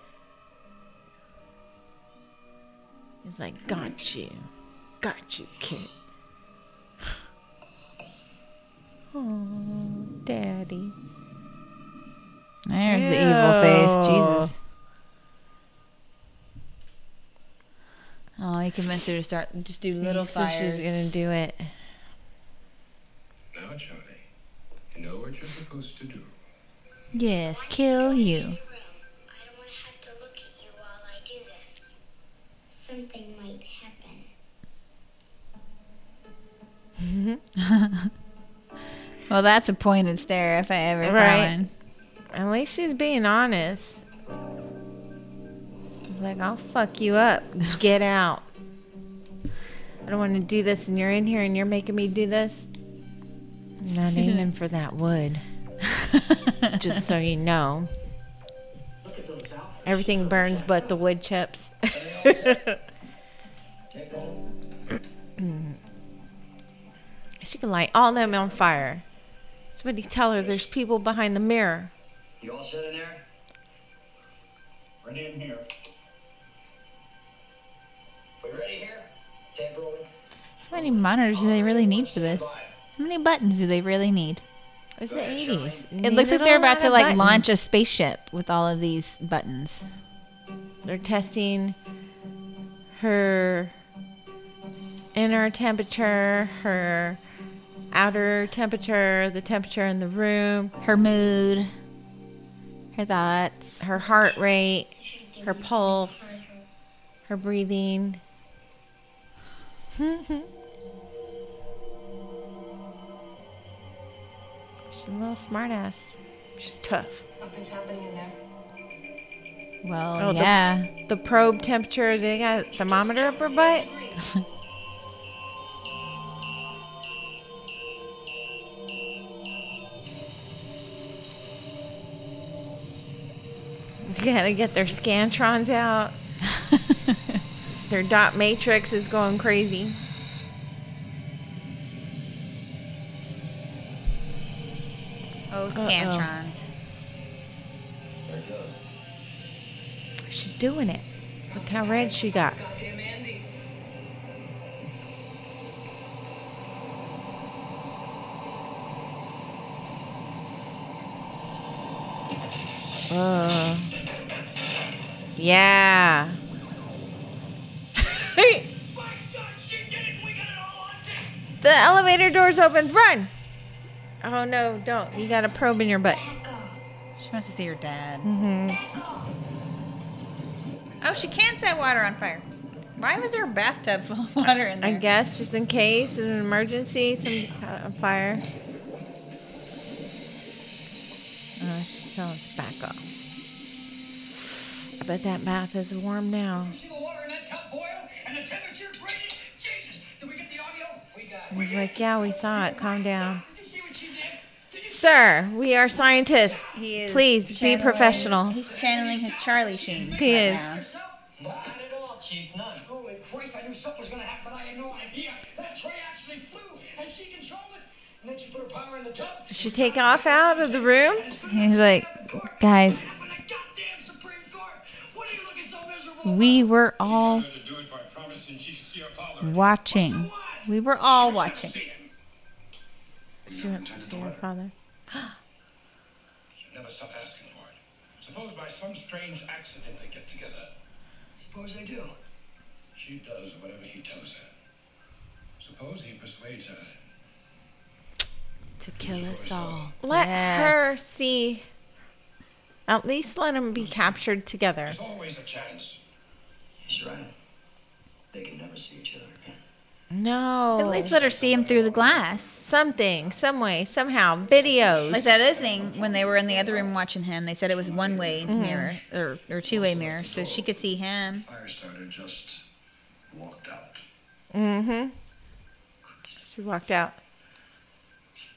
He's like, got you. Got you, kid. (sighs) Oh, daddy. There's the evil face. Jesus. Oh, he convinced her to start just do little so fires. she's gonna do it. Now, Charlie, you know what you're supposed to do. Yes, kill you. I don't want to have to look at you while I do this. Something might happen. (laughs) Well, that's a pointed stare if I ever saw Right. one. At least she's being honest. She's like, I'll fuck you up. Get out. I don't want to do this, and you're in here and you're making me do this. I'm not aiming for that wood. Just so you know. Everything burns but the wood chips. (laughs) she can light all them on fire. Somebody tell her there's people behind the mirror. You all sit in there? Ready in here. We ready here? How many monitors do they really need for this? How many buttons do they really need? It was the 80s. It looks like they're about to like launch a spaceship with all of these buttons. They're testing her inner temperature, her outer temperature, the temperature in the room, Her mood, her thoughts. her heart rate, her pulse, her breathing. (laughs) a little smartass. She's tough. Something's happening in there. Well, Oh, the- yeah. The probe temperature, they got a thermometer up her butt. (laughs) They gotta get their scantrons out. (laughs) their dot matrix is going crazy. Oh, Scantrons. She's doing it. Look how red she got. Goddamn Andes. Uh, yeah. (laughs) the elevator door's open. Run! Oh no, don't. You got a probe in your butt. She wants to see her dad. hmm Oh, she can set water on fire. Why was there a bathtub full of water in there? I guess just in case in an emergency, some kind of fire. Uh, she's telling us back off. I bet that bath is warm now. See the water in that tub boil and the temperature rating? Jesus, did we get the audio? We got it. He's like, yeah, we saw it. Calm down. Did you see what she did? Did you Sir, we are scientists. He is Please be professional. He's channeling his Charlie Sheen. He right is. now. Not at all, Chief. None. Holy Christ, I knew something was going to happen, but I had no idea. That tray actually flew, and she controlled it. And then she put her power in the tub. Did she take off out of the room? He's like, guys, Happened to goddamn Supreme Court. What are you looking so miserable? we were all to do it by promising she could see her father. watching. We were all watching. She wants to see her father. She'll never stop asking for it. Suppose by some strange accident they get together. Suppose they do. She does whatever he tells her. Suppose he persuades her. To kill us all. Let Yes. her see. At least let them be captured together. There's always a chance. He's right. They can never see each other again. No. At least let her see him through the glass. Something, some way, somehow. Videos. Like that other thing, when they were in the other room watching him, they said it was one way mirror or, or two way mirror, so she could see him. Firestarter just walked out. Mm-hmm. She walked out.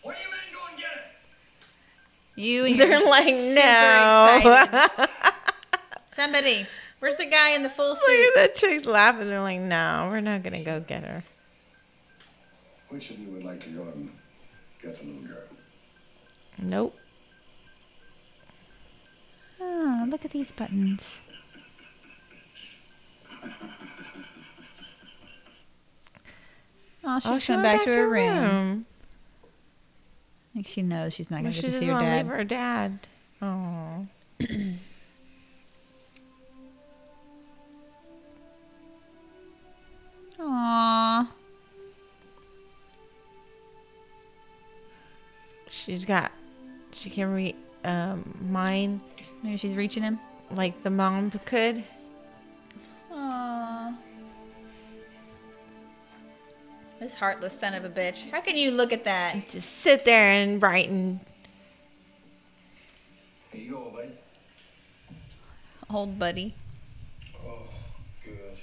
Where you men go and get her? You (laughs) and They're like, super no. Somebody, where's the guy in the full suit? Look suit? at that chick's laughing. They're like, no, we're not gonna go get her. Which of you would like to go and get the little girl? Nope. Oh, look at these buttons. Oh, she's Oh, she going went back, to her room. room. Like she knows she's not Well, going she to get to doesn't see her want to dad. leave her dad. Oh. (clears throat) Aww. She's got. She can read um, mine Maybe she's reaching him. like the mom could. Aww. This heartless son of a bitch. How can you look at that? Just sit there and write and Here you go, buddy. Old buddy. Oh, good.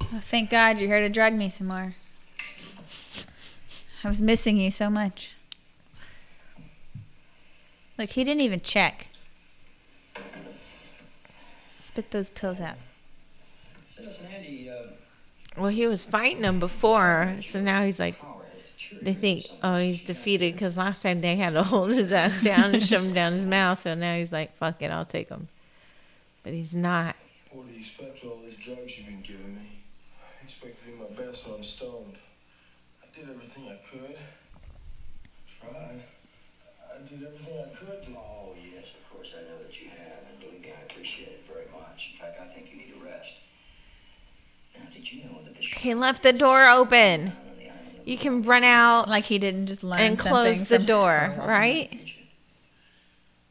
Oh, thank God you're here to drug me some more. I was missing you so much. Look, he didn't even check. Spit those pills out. Say, listen, Andy, uh, well, he was fighting them before, so now he's like. power has to cheer They think, oh, he's defeated because last time they had (laughs) to hold his ass down and shove him down his mouth. So now he's like, fuck it, I'll take him. But he's not. What do you expect with all these drugs you've been giving me? I expect to do my best when I'm stoned. I did everything I could. Tried. I did everything I could to. Oh, yes, of course, I know that you have, and believe me, I appreciate it very much. In fact, I think you need a rest. Now, did you know that the He left the door open. on the island of You can run out Like he didn't just learn and close the door, right?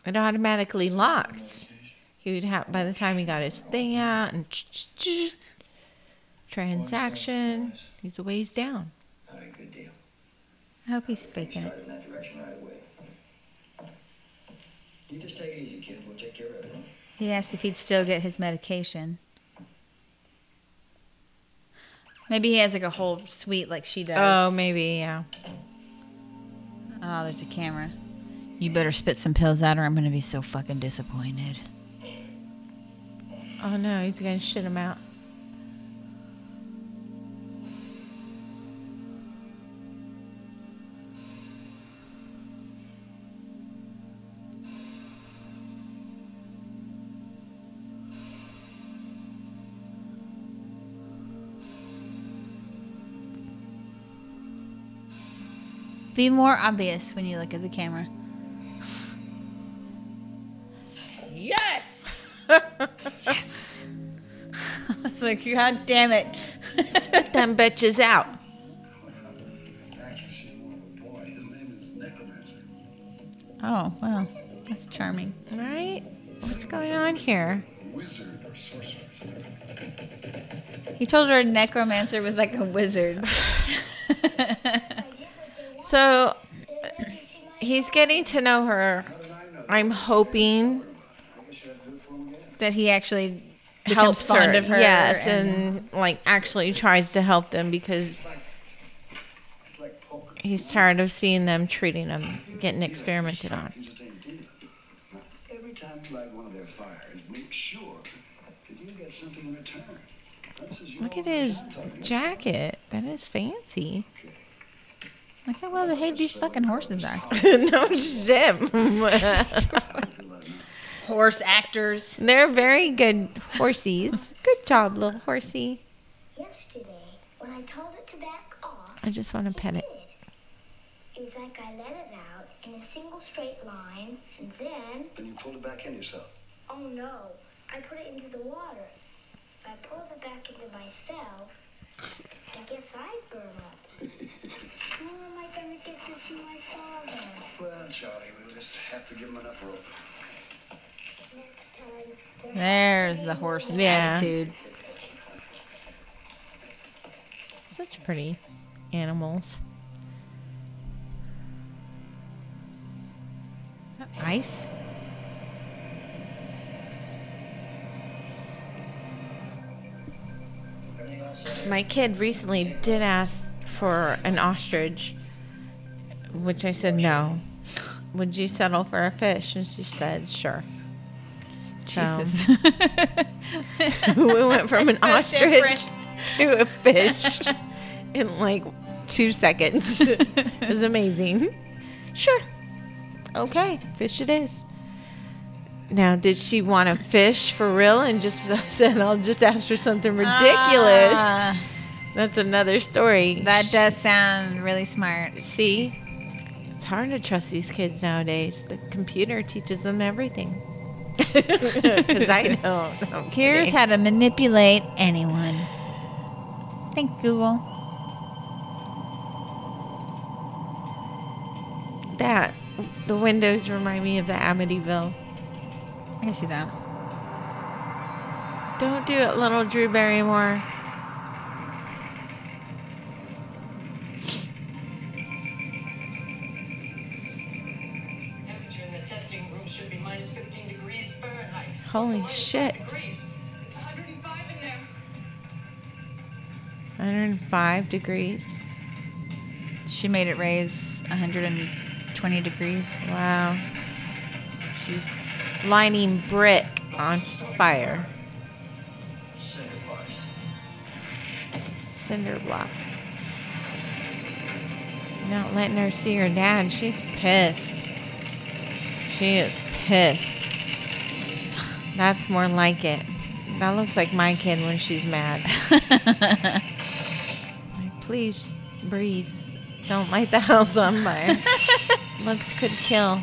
It automatically locks. He would have by the time he got his thing out and transaction. He's a ways down. All right, good deal. I hope he's faking it. In that direction right away. You just take it easy, kid. We'll take care of everything. He asked if he'd still get his medication. Maybe he has like a whole suite like she does. Oh, maybe yeah. Oh, there's a camera. You better spit some pills out or I'm going to be so fucking disappointed. Oh no, he's gonna shit him out. Be more obvious when you look at the camera. Yes. (laughs) Yes. (laughs) I was like, God damn it. (laughs) Spit them bitches out. Actress is more of a boy. His name is Necromancer. oh, wow. That's charming. Right? What's going on here? Wizard or sorcerer. He told her a necromancer was like a wizard. So he's getting to know her. I'm hoping that he actually becomes helps her. of her. Yes, and, like actually tries to help them because It's like poker. he's tired of seeing them treating him, getting experimented on. Every time you light one of their fires, make sure that you get something in return. This is your Look at his jacket. That is fancy. Look how well behaved these fucking horses are. (laughs) no shit. (laughs) Horse actors. They're very good horsies. Good job, little horsey. Yesterday, when I told it to back off, I just want to pet it. did. It was like I let it out in a single straight line, and then, Then you pulled it back in yourself. oh no, I put it into the water. If I pulled it back into myself, I guess I'd burn up. How am I gonna get to my father? Well, Charlie, we'll just have to give him enough rope. Next time, There's the horse Yeah. attitude. Such pretty animals. Ice? My kid recently did ask for an ostrich, which I said no. Would you settle for a fish? And she said, sure. So, Jesus. (laughs) (laughs) we went from an So ostrich different. to a fish in like two seconds. (laughs) it was amazing. Sure. Okay, fish it is. Now, did she want a fish for real and just said, I'll just ask for something ridiculous? Ah, That's another story. that does sound really smart. See, it's hard to trust these kids nowadays. The computer teaches them everything. (laughs) Because I (laughs) don't. I'm Here's how to manipulate anyone. Thank Google. that. The windows remind me of the Amityville. I can see that. Don't do it, little Drew Barrymore. Holy shit. 5 Degrees. It's 105 105 degrees. She made it raise 120 degrees. Wow. She's lining brick on fire. Cinder blocks. Not letting her see her dad. She's pissed. She is pissed. That's more like it. That looks like my kid when she's mad. Like, Please breathe. Don't light the house on fire. (laughs) Looks could kill.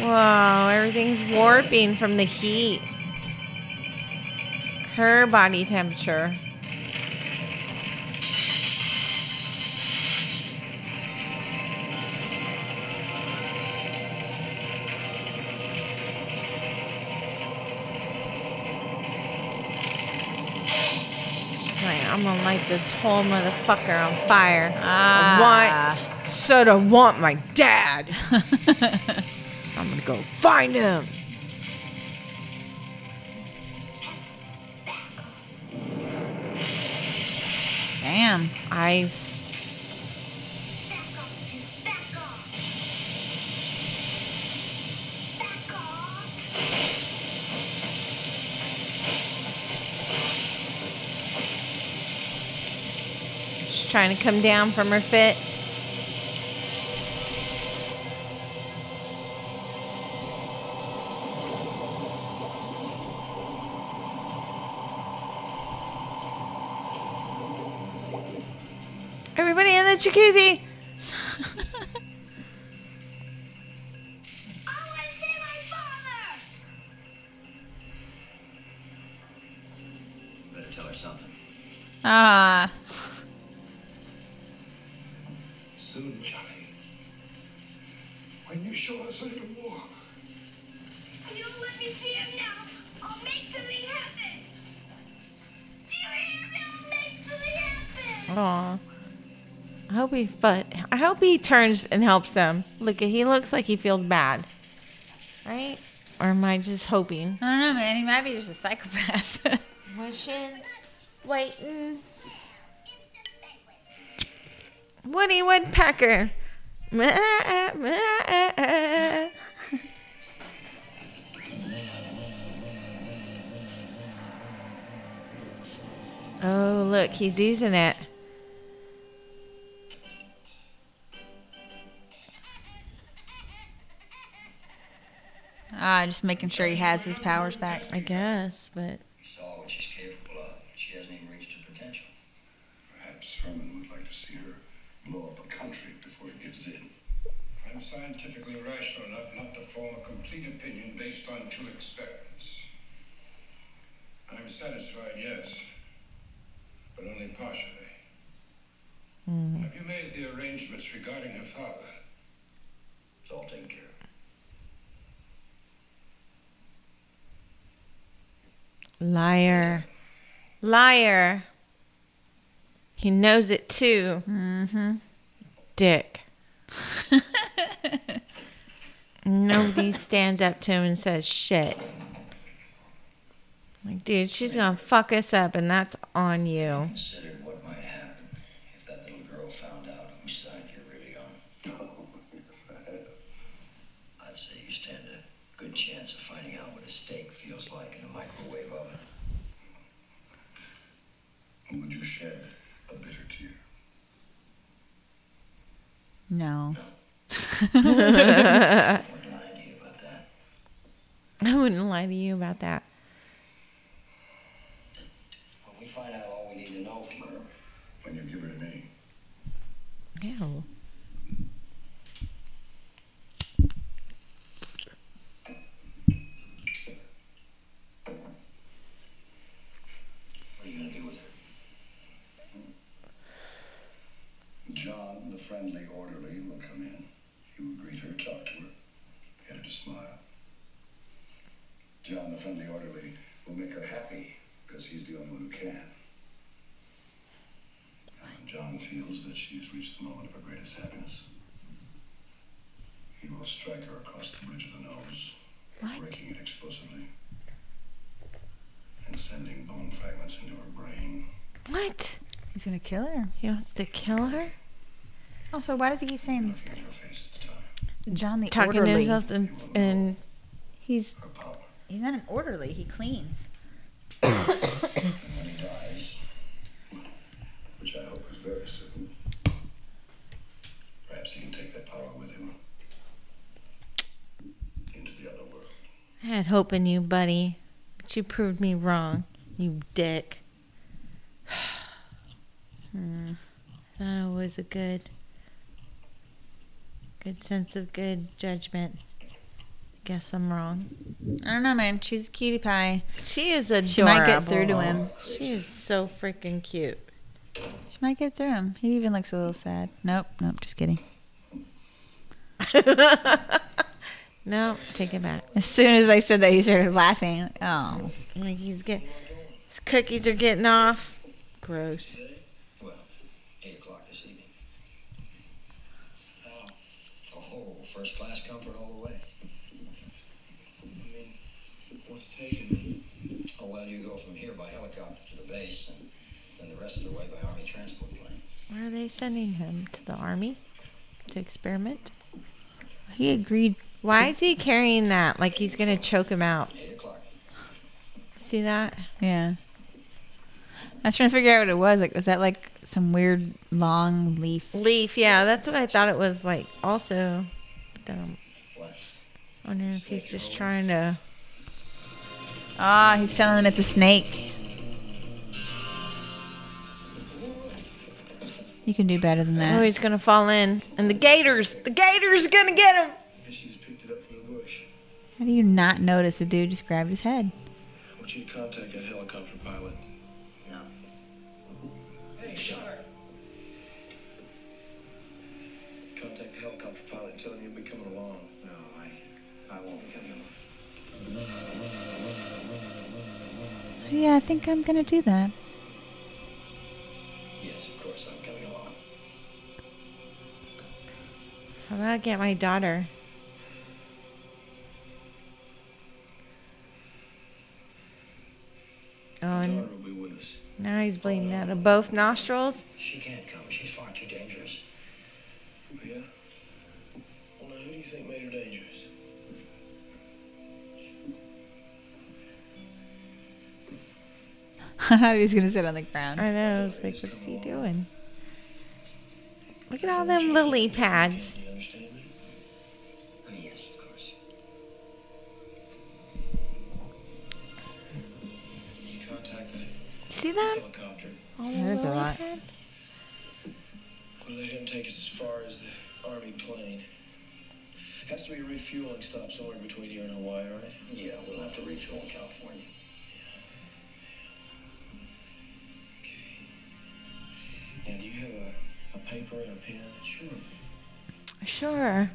Whoa, everything's warping from the heat. Her body temperature. Gonna light this whole motherfucker on fire. I Ah. want, said I want my dad. (laughs) I'm gonna go find him. Damn. Ice. Trying to come down from her fit. Everybody in the jacuzzi. (laughs) Better tell her something. Ah. Hope he but I hope he turns and helps them. Look, he looks like he feels bad. Right? Or am I just hoping? I don't know, man. He might be just a psychopath. (laughs) Wishing, waiting. Woody Woodpecker. Oh, look, he's using it. Ah, just making sure he has his powers back. I guess, but You saw what she's capable of. She hasn't even reached her potential. Perhaps Herman would like to see her blow up a country before he gives in. I'm scientifically rational enough not to form a complete opinion based on two experiments. I'm satisfied, yes, but only partially. Have you made the arrangements regarding her father? It's all taken care liar. Liar. He knows it too. Mm-hmm. Dick. (laughs) Nobody stands up to him and says shit. Like, dude, she's gonna fuck us up, and that's on you. Considered what might happen if that little girl found out whose side you're really on. I'd say you stand a good chance of finding out what a steak feels like in a microwave oven. Would you shed a bitter tear? No. Wouldn't lie to you about that. I wouldn't lie to you about that. When we find out all we need to know from her, When you give her to me, Ew. what are you gonna do with her? John, the friendly orderly, will come in. He will greet her, talk to her, get her to smile. John, the friendly orderly, will make her happy because he's the only one who can. And John feels that she's reached the moment of her greatest happiness, he will strike her across the bridge of the nose, breaking it explosively, and sending bone fragments into her brain. What? He's gonna kill her. He wants to kill her? Also, why does he keep saying Looking at her face at the time, John the Talking to orderly? himself and, and He's her power. He's not an orderly. He cleans. And when he dies, which I hope is very soon, perhaps he can take that power with him into the other world. I had hope in you, buddy. But you proved me wrong. You dick. (sighs) hmm. Thought it was a good, good sense of good judgment. Guess I'm wrong. I don't know, man. She's a cutie pie. She is adorable. She might get through to him. She is so freaking cute. She might get through him. He even looks a little sad. Nope, nope. Just kidding. (laughs) No, take it back. As soon as I said that, he started laughing. Oh, Like he's get his cookies are getting off. Gross. Well, 8 o'clock this evening. Oh, first class comfort all the way. I mean, what's taking me? Oh, well, you go from here by helicopter to the base, and then the rest of the way by Army transport plane. Where are they sending him to the army to experiment? he agreed. Why is he carrying that? Like he's gonna choke him out. 8 o'clock. See that? Yeah. I was trying to figure out what it was. Like, was that like some weird long leaf? Leaf, yeah, that's what I thought it was like. Also, but then I'm wondering if he's just trying to. Ah, he's telling them it's a snake. You can do better than that. Oh, he's gonna fall in, and the gators, the gators gonna get him. Guess she just picked it up from the bush. How do you not notice the dude just grabbed his head? I want you to contact that helicopter pilot. No. Hey, Sharp. Yeah, I think I'm gonna do that. Yes, of course, I'm coming along. How about I get my daughter? Oh, and will be with us. now he's bleeding out of both nostrils. She can't come. She's far too dangerous. Yeah? Well, now, who do you think made her dangerous? (laughs) I thought he was gonna sit on the ground. I know. I was like, what's he doing? Look at all them lily pads. Do you? Oh, yes, of course. You contact the See them? helicopter. All the There's a lot. pads. We'll let him take us as far as the Army plane. Has to be a refueling stop somewhere between here and Hawaii, right? Yeah, we'll have to refuel in California. Now, do you have a, a paper and a pen? Sure. Sure.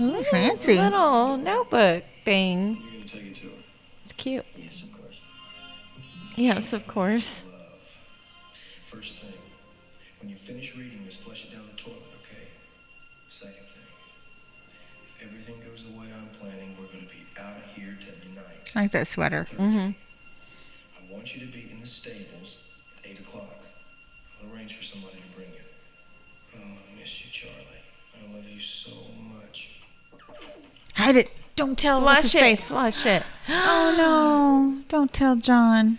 Ooh, fancy. Little notebook thing. You're going to take it to her. It's cute. Yes, of course. Yes, of course. First thing, when you finish reading this, flush it down the toilet, okay? Second thing, if everything goes the way I'm planning, we're going to be out of here tonight. I like that sweater. Mm-hmm. I want you to be in the stables at 8 o'clock. I'll arrange for somebody to bring you. Oh, I miss you, Charlie. I love you so much. Hide it. Don't tell what's his Flush it. face. Flush it. (gasps) Oh no! Don't tell John.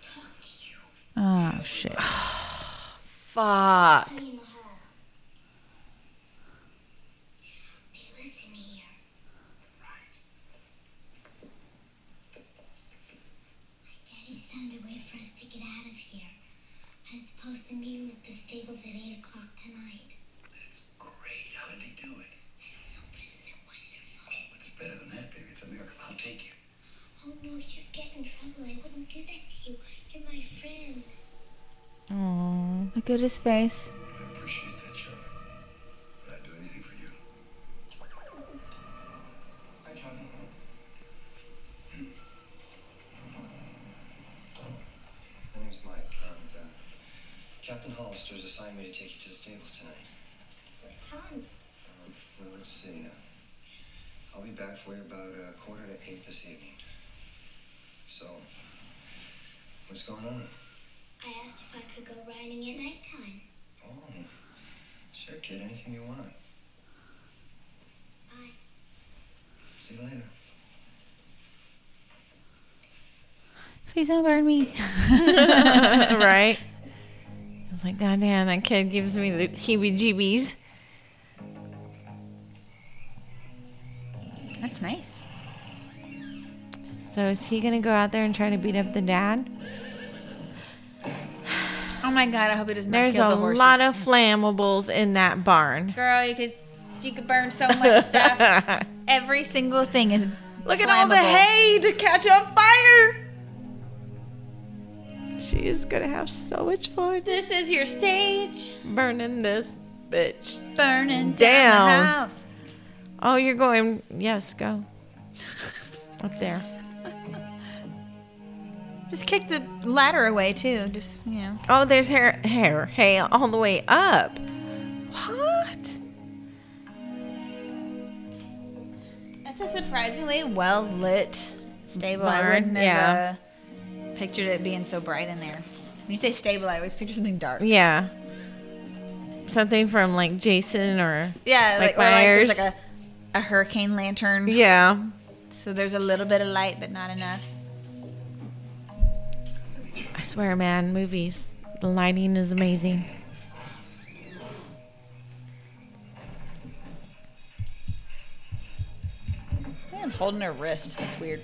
Talk to you. Oh shit. (sighs) Fuck. Tell you in the hall. Hey, listen here. My daddy's found a way for us to get out of here. I'm supposed to meet him at the stables at 8 o'clock tonight. That's great. How did he do it? No, but isn't it wonderful? It's better than that, baby. It's a miracle. I'll take you. Oh no, you'd get in trouble. I wouldn't do that to you. You're my friend. Aww. Look at his face. I appreciate that, Charlie. But I'd do anything for you. Hi, Charlie. My name's Mike, and uh, Captain Hollister's assigned me to take you to the stables tonight. What time? Um, well, let's see. Uh, I'll be back for you about a quarter to eight this evening. So, what's going on? I asked if I could go riding at nighttime. Oh, sure, kid. Anything you want. Bye. See you later. Please don't burn me. (laughs) right? (laughs) I was like, God damn, that kid gives me the heebie jeebies. That's nice. So is he gonna go out there and try to beat up the dad? Oh my god! I hope it does not There's kill the horses. a lot of flammables in that barn. Girl, you could you could burn so much (laughs) stuff. Every single thing is. Look at all the hay to catch on fire. She is gonna have so much fun This is your stage. burning this bitch. Burning down, Down. the house. Oh, you're going. Yes, go. (laughs) Up there. Just kick the ladder away too. Just you know. Oh, there's hair, hair, hay all the way up. What? That's a surprisingly well lit stable. I wouldn't have yeah. uh, pictured it being so bright in there. When you say stable, I always picture something dark. Yeah. Something from like Jason or Yeah, Like like, or like there's like a, a hurricane lantern. yeah. So there's a little bit of light, but not enough. I swear, man, movies, the lighting is amazing. I'm holding her wrist. That's weird.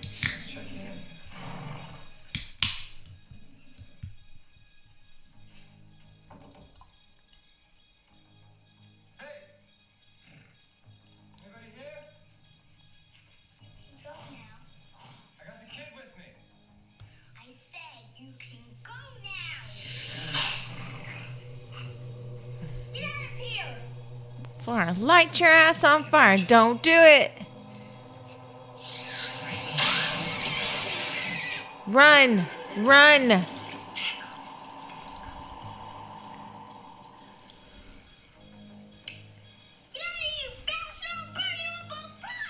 Your ass on fire. Don't do it. Run, run. Get out of here, bastard. I'll burn you up. I'll fry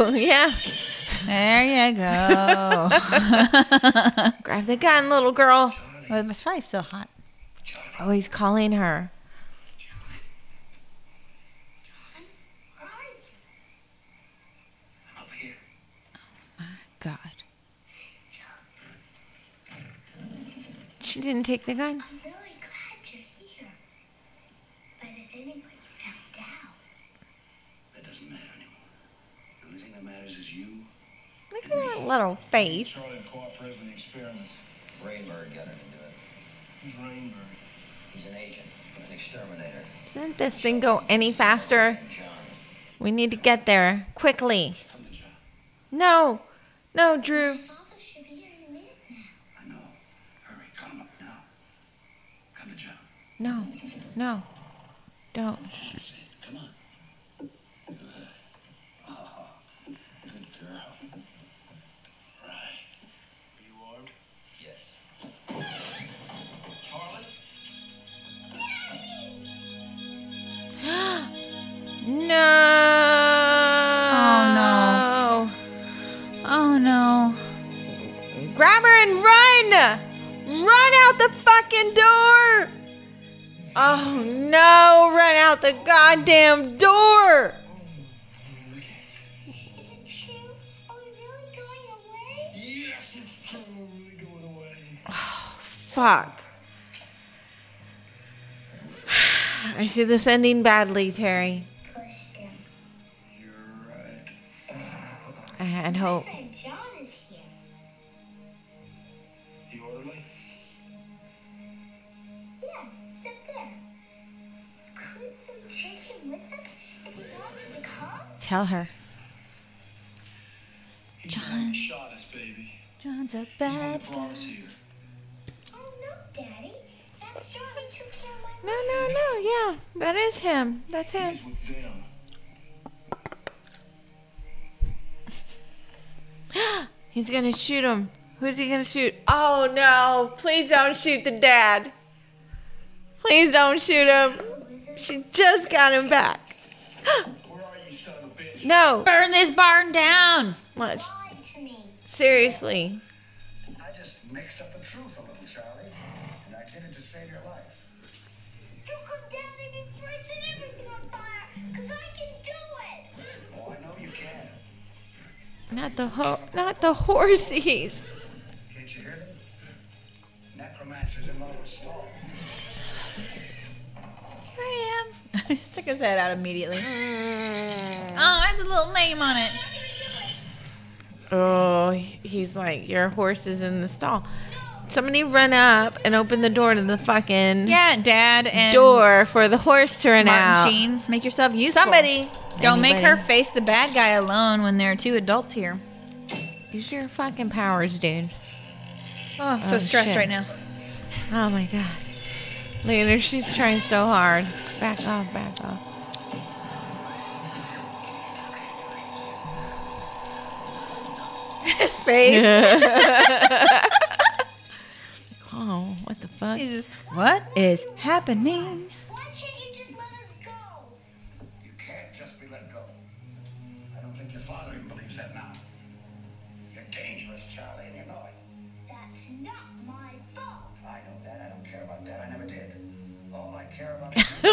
you. Go. (laughs) Yeah. There you go. (laughs) Grab the gun, little girl. well, it's probably still hot. Oh, he's calling her. Where are you? I'm up here. God. She didn't take the gun. I'm really glad you're here. But if anybody found out, That doesn't matter anymore. The only thing that matters is you. Look at that little face. Charlie cooperated with the experiment. Rainbird got him to do it. Who's Rainbird? He's an agent, an exterminator. Doesn't this thing go any faster? John. We need to get there quickly. Come to John. No, no, Drew. my father should be here in a minute now. I know. Hurry, call him up now. Come to John. No, no, don't. Come on. Good. Oh, good girl. Right. Are you armed? Yes. Charlie? No. Oh no. Grab her and run! Run out the fucking door! Oh no, run out the goddamn door! Is it true? Are we really going away? Yes, it's true. Really going away. Fuck. (sighs) I see this ending badly, Teri. Pushed him. You're right. I had hope. Tell her. He's the one shot us, baby. John's a He's the one bad that guy. Oh no, Daddy. That's John who took care of my No, no, no, yeah, that is him. That's him. He's with them. (gasps) He's gonna shoot him. Who's he gonna shoot? Oh no! Please don't shoot the dad. Please don't shoot him. She just got him back. (gasps) Where are you, son of a bitch? No, Burn this barn down. much. lied to me. Seriously. I just mixed up the truth a little, Charlie. And I did it to save your life. You come down and you set everything on fire, cause I can do it. Oh, I know you can. Not the ho- not the horsies. (laughs) he took his head out immediately. Mm. Oh, has a little name on it. Oh, he's like, your horse is in the stall. Somebody run up and open the door to the fucking Yeah, Dad and door for the horse to run Martin out. Sheen. Make yourself useful. Somebody. Don't make her Anybody. face the bad guy alone when there are two adults here. Use your fucking powers, dude. Oh, I'm so Oh, stressed shit. right now. Oh my god. Look at her. She's trying so hard. Back off, back off. His face. (laughs) Oh, what the fuck? Just, what is happening?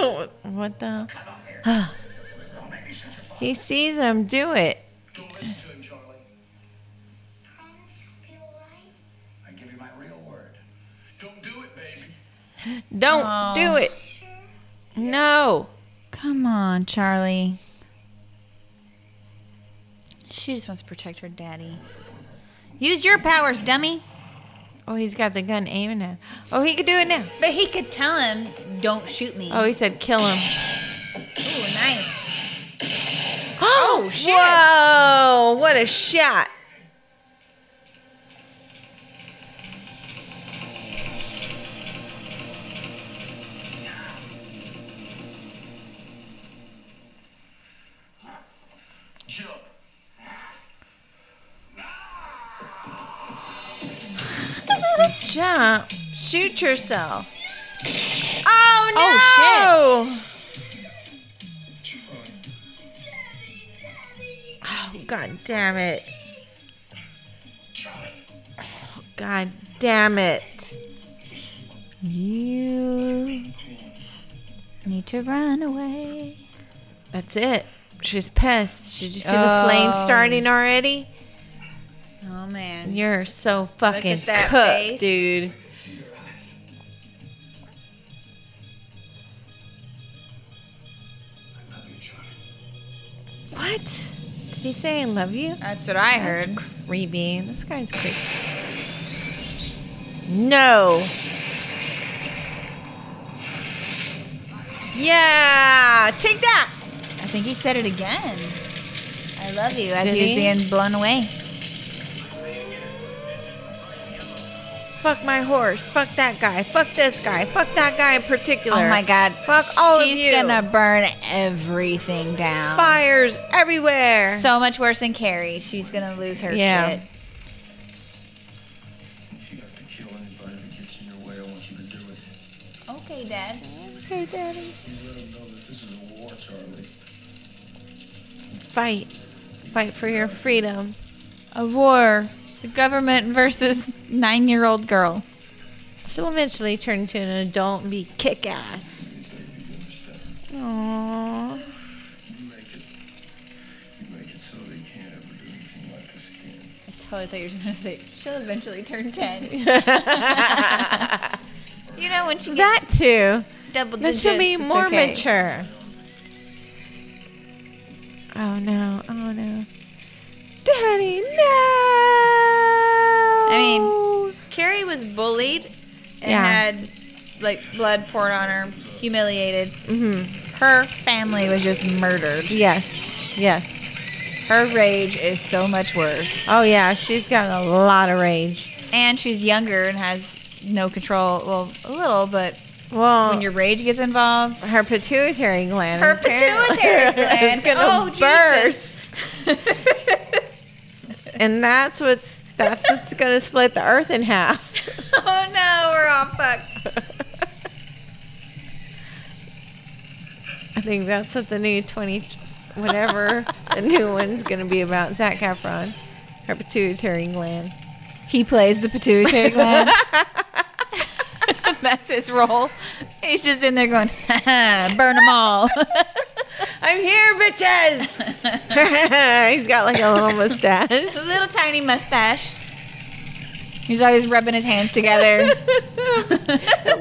Shoot your father. Ah. He sees him do it. Don't listen to him, Charlie. Promise I'll be alright. I give you my real word. Don't do it, baby. Don't Oh. do it. No. Come on, Charlie. She just wants to protect her daddy. Use your powers, dummy. Oh, he's got the gun aiming at. Oh, he could do it now. But he could tell him, "Don't shoot me." Oh, he said kill him. Ooh, nice. (gasps) Oh, oh, shit. Whoa! What a shot. Jump. Jump. Shoot yourself. Oh, oh no! Oh, Oh god damn it. God damn it. You need to run away. That's it. She's pissed. Did you see the Oh. flames starting already? Oh man. You're so fucking cooked, face. dude. I love you, Charlie. What? Did he say I love you? That's what I heard. That's creepy. This guy's creepy. No. Yeah, take that. I think he said it again. I love you as Did he was being blown away. Fuck my horse. Fuck that guy. Fuck this guy. Fuck that guy in particular. Oh my god. Fuck all of you. She's gonna burn everything down. Fires everywhere. So much worse than Carrie. She's gonna lose her Yeah. shit. If you have to kill anybody that gets in your way, I want you to do it. Okay, Dad. okay, Daddy. You let them know that this is a war, Charlie. Fight. Fight for your freedom. A war. The government versus nine-year-old girl. She'll eventually turn into an adult and be kick ass. Aww. You make it. You make it so they can't ever do anything like this again. I totally thought you were gonna say she'll eventually turn ten. (laughs) you know when she that gets too. double That digits. should be it's more okay. mature. Oh no! Oh no! Daddy, no! I mean, Carrie was bullied and Yeah. had like blood poured on her, humiliated. Mm-hmm. Her family was just murdered. Yes, yes. Her rage is so much worse. Oh yeah, she's got a lot of rage. And she's younger and has no control. Well, a little, but Well, when your rage gets involved, her pituitary gland. her pituitary (laughs) gland. is gonna oh, burst, Jesus. (laughs) and that's what's that's what's gonna split the earth in half. (laughs) oh no, we're all fucked. I think that's what the new twenty, whatever the new one's gonna be about. Zac Efron, her pituitary gland. He plays the pituitary gland. (laughs) (laughs) That's his role. He's just in there going, burn them all. I'm here, bitches. (laughs) He's got like a little mustache. (laughs) a little tiny mustache. He's always rubbing his hands together. (laughs)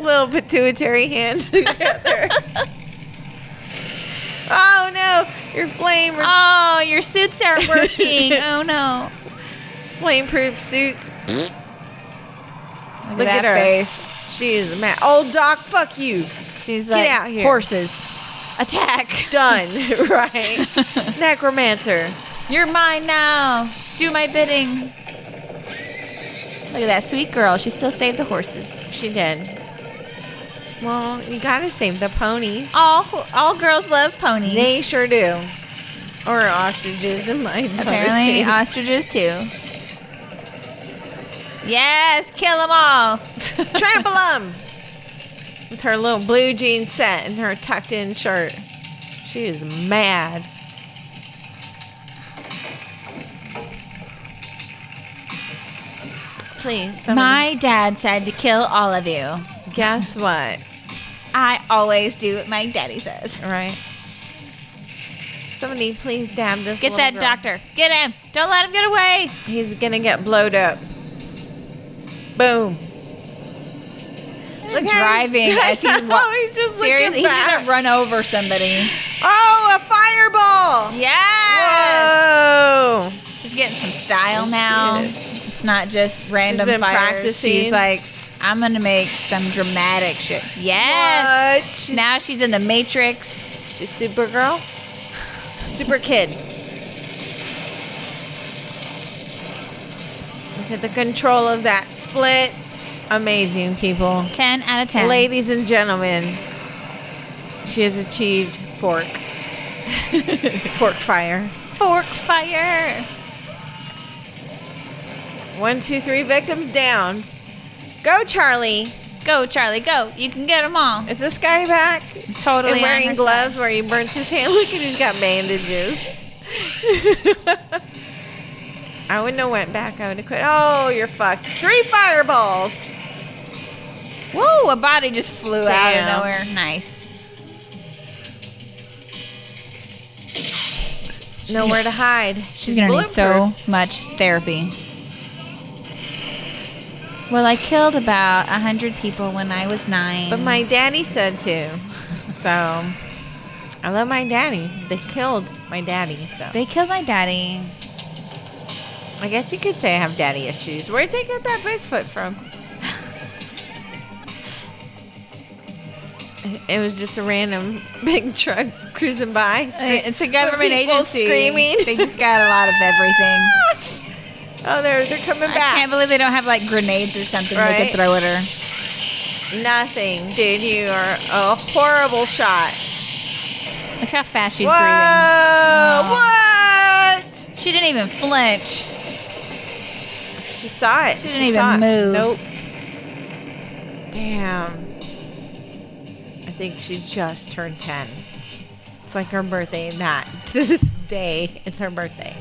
little pituitary hands together. oh no, your flame oh, your suits aren't working. Oh no. flame proof suits. Look, Look at at her. face. She is mad. Old Doc, fuck you. She's Get like, out here. horses, attack. Done. (laughs) right. (laughs) Necromancer. You're mine now. Do my bidding. Look at that sweet girl. She still saved the horses. She did. Well, you gotta save the ponies. All all girls love ponies. They sure do. Or ostriches in my Apparently, ostriches too. Yes, kill them all. Trample 'em! (laughs) With her little blue jean set and her tucked in shirt. She is mad. Please, somebody, My dad said to kill all of you. guess what? I always do what my daddy says. Right? Somebody please dab this. Get that girl. doctor. Get him. Don't let him get away. He's gonna get blowed up. Boom. Look driving (laughs) as he wa- know, he's just Seriously, he's back. gonna run over somebody. Oh, a fireball! Yeah. Whoa! She's getting some style now. It's not just random She's been fires. practicing. She's like, I'm gonna make some dramatic shit. Yes. She's, Now she's in the Matrix. she's Supergirl. Super kid. Look at the control of that split. Amazing, people. Ten out of ten. Ladies and gentlemen, she has achieved fork. (laughs) fork fire. Fork fire. One, two, three victims down. Go, Charlie. Go, Charlie. Go. You can get them all. Is this guy back? Totally. and wearing gloves side. where he burns his hand. (laughs) Look at he's got bandages. (laughs) I wouldn't have went back. I would have quit. Oh, you're fucked. Three fireballs. Whoa! A body just flew out of nowhere. Nice. Nowhere to hide. She's gonna need so much therapy. Well, I killed about a hundred people when I was nine. But my daddy said to. So, I love my daddy. They killed my daddy. So, they killed my daddy. I guess you could say I have daddy issues. Where'd they get that Bigfoot from? It was just a random (laughs) big truck cruising by. Uh, It's a government agency. screaming. They just got a lot of everything. (laughs) Oh, they're they're coming I back. I can't believe they don't have like grenades or something they could throw at her. Nothing, dude. You are a horrible shot. Look how fast she's Whoa! breathing. What? She didn't even flinch. She saw it. She didn't even saw it. move. Nope. Damn. I think she just turned 10. It's like her birthday, and that (laughs) to this day is her birthday.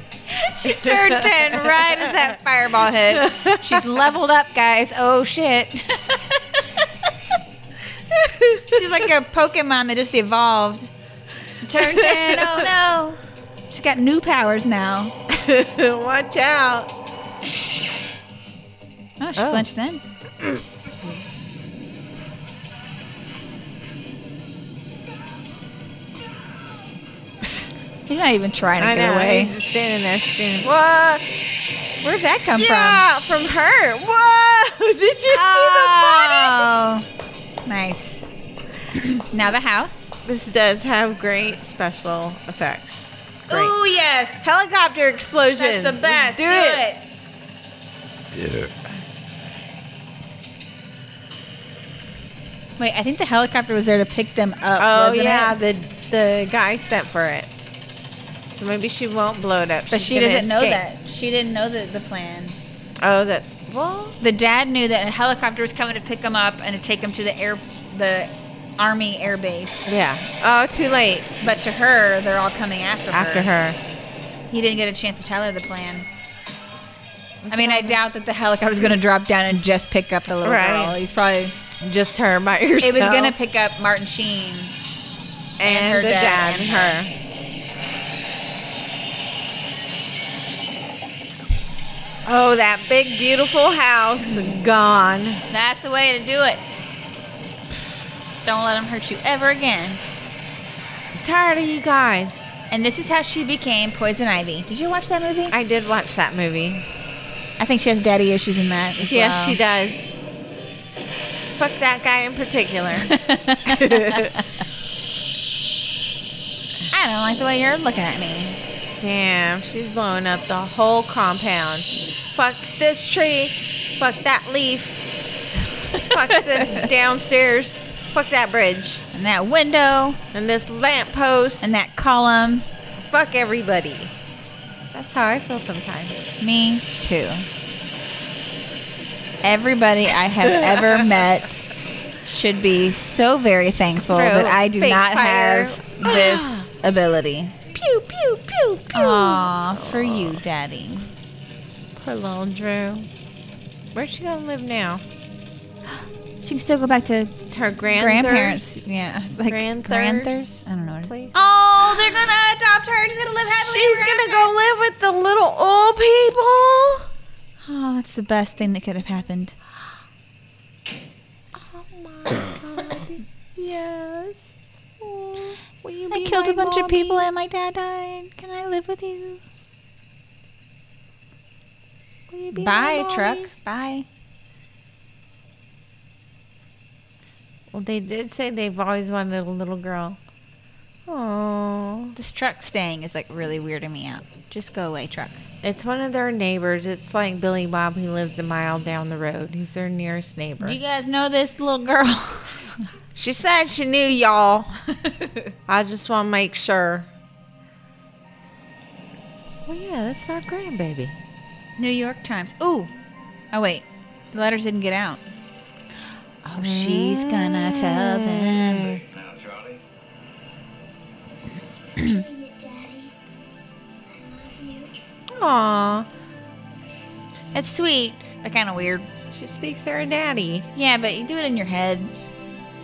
She turned 10 right as that fireball hit. She's leveled up, guys. Oh, shit. She's like a Pokemon that just evolved. She turned 10. Oh, no. She's got new powers now. (laughs) Watch out. Oh, she Oh. flinched then. (clears throat) She's not even trying to I get know. away. He's just standing there screaming. What? Where'd that come from? yeah, from? her. Whoa! (laughs) Did you see the water? Oh, nice. (clears throat) now the house. This does have great special effects. Great. Oh yes, Helicopter explosion. that's the best. Do, Do it. it. Wait, I think the helicopter was there to pick them up. Oh wasn't yeah, it? the the guy sent for it. So maybe she won't blow it up. but She's she doesn't know that. She didn't know the, the plan. Oh, that's well. The dad knew that a helicopter was coming to pick them up and to take them to the air, the army air base. Yeah. Oh, too late. But to her, they're all coming after her. After her. He didn't get a chance to tell her the plan. I mean, I doubt that the helicopter's going to drop down and just pick up the little Right. girl. He's probably. Just her by herself. It was going to pick up Martin Sheen and, her the dad dad and and her. Oh, that big beautiful house gone. That's the way to do it. Don't let them hurt you ever again. I'm tired of you guys. And this is how she became Poison Ivy. Did you watch that movie? I did watch that movie. I think she has daddy issues in that. As Yes, well. she does. Fuck that guy in particular. (laughs) (laughs) I don't like the way you're looking at me. Damn, she's blowing up the whole compound. Fuck this tree. Fuck that leaf. Fuck (laughs) this downstairs. Fuck that bridge. And that window And this lamppost. and that column. Fuck everybody. That's how I feel sometimes. Me too. Everybody I have (laughs) ever met should be so very thankful Throw that I do not fire. have (gasps) this ability. Pew, pew, pew, pew. Aw, for you, Daddy. Poor little Drew. Where's she gonna live now? (gasps) She can still go back to Her grandparents. grandparents. Yeah, like Granthers grandthers. I don't know. What it place? Oh, Oh, they're gonna adopt her. She's gonna live happily. She's ever gonna after. go live with the little old people. Oh, that's the best thing that could have happened. (gasps) Oh my god. (coughs) Yes. Will you I killed my a bunch of people and my dad died. Can I live with you? Will you be my Bye, truck. Bye. Well, they did say they've always wanted a little girl. Oh, This truck staying is like really weirding me out. Just go away, truck. it's one of their neighbors. It's like Billy Bob. He lives a mile down the road. He's their nearest neighbor. Do you guys know this little girl? (laughs) She said she knew y'all. (laughs) I just want to make sure. Well, yeah, that's our grandbaby. New York Times. Ooh. Oh wait, the letters didn't get out. Oh, she's gonna tell them. Now, Charlie. Doing it, (clears throat) Daddy. I love you. Aw, It's sweet, but kind of weird. she speaks her daddy. Yeah, but you do it in your head.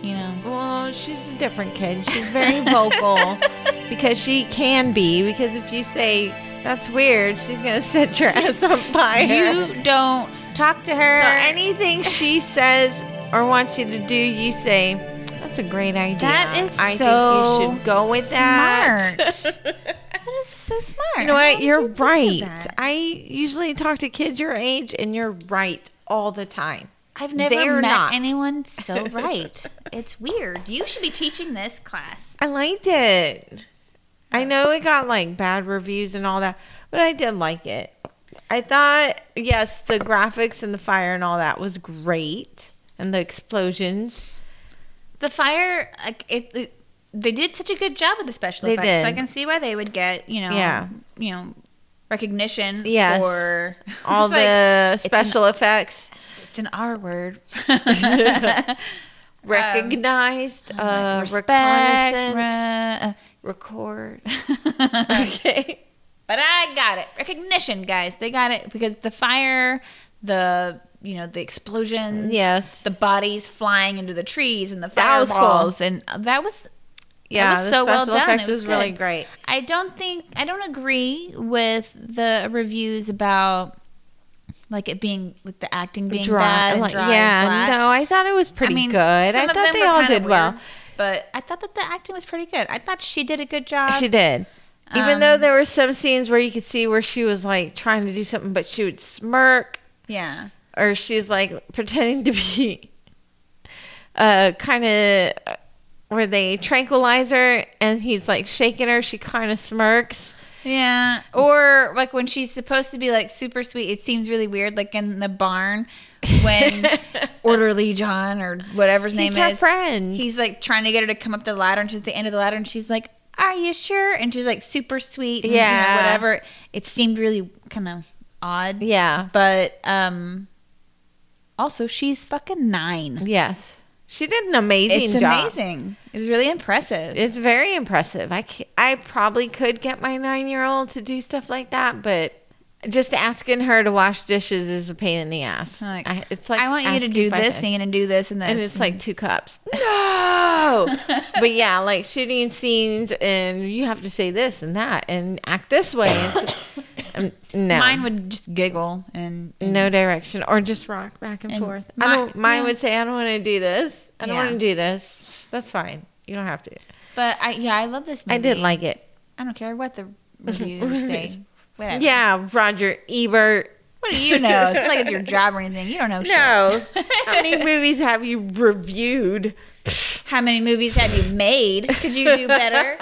You know. Well, she's a different kid. She's very vocal (laughs) because she can be. Because if you say that's weird, she's gonna (laughs) set your ass on fire. You don't talk to her. so anything she says or wants you to do, you say, "That's a great idea." That is I so think you should go with that. smart. (laughs) that is so smart. You know what? You're you right. I usually talk to kids your age, and you're right all the time. I've never They're met not. anyone so (laughs) right. it's weird. You should be teaching this class. I liked it. I know it got like bad reviews and all that, but I did like it. I thought, yes, the graphics and the fire and all that was great, and the explosions. The fire, like it, it they did such a good job with the special They effects. So I can see why they would get, you know, Yeah. you know, recognition Yes. for (laughs) All It's like, the an- special effects It's an R word. (laughs) recognized, uh, Um, Respect, reconnaissance, re- record. uh, (laughs) okay. But I got it. Recognition, guys. They got it because the fire, the you know, the explosions, Yes. the bodies flying into the trees and the cool. fireballs, and that was Yeah, was so well done. effects It was was really great. I don't think I don't agree with the reviews about like it being like the acting being bad like- dry yeah, flat. no, I thought it was pretty I mean, good. I thought they all did well. but I thought that the acting was pretty good. I thought she did a good job. She did. Even though Um, there were some scenes where you could see where she was like trying to do something, but she would smirk, Yeah. or she's like (laughs) pretending to be uh, kind of where they tranquilize her and he's like shaking her. She kind of smirks. Yeah. Or like when she's supposed to be like super sweet, it seems really weird. Like in the barn when (laughs) Orderly John or whatever his name He's her is. friend. He's like trying to get her to come up the ladder and she's at the end of the ladder and she's like, Are you sure? And she's like super sweet. And, you know, Yeah. whatever. It seemed really kind of odd. Yeah. But um also she's fucking nine. Yes. She did an amazing It's job. amazing. It was really impressive. It's very impressive. I, I probably could get my nine year old to do stuff like that, but just asking her to wash dishes is a pain in the ass. Like, I, it's like I want you to do this scene and do this and this. and it's like two cups. (laughs) No, but yeah, like shooting scenes, and you have to say this and that, and act this way. (coughs) Um, no, Mine would just giggle and no direction, or just rock back and, And forth. my- I don't. Mine yeah. would say, "I don't want to do this. I don't Yeah. want to do this." That's fine. You don't have to. But I yeah, I love this movie. I didn't like it. I don't care what the (laughs) reviewers say. Whatever. Yeah, Roger Ebert. What do you know? It's not like it's your (laughs) job or anything. You don't know No. shit. How many (laughs) movies have you reviewed? How many movies have you made? Could you do better?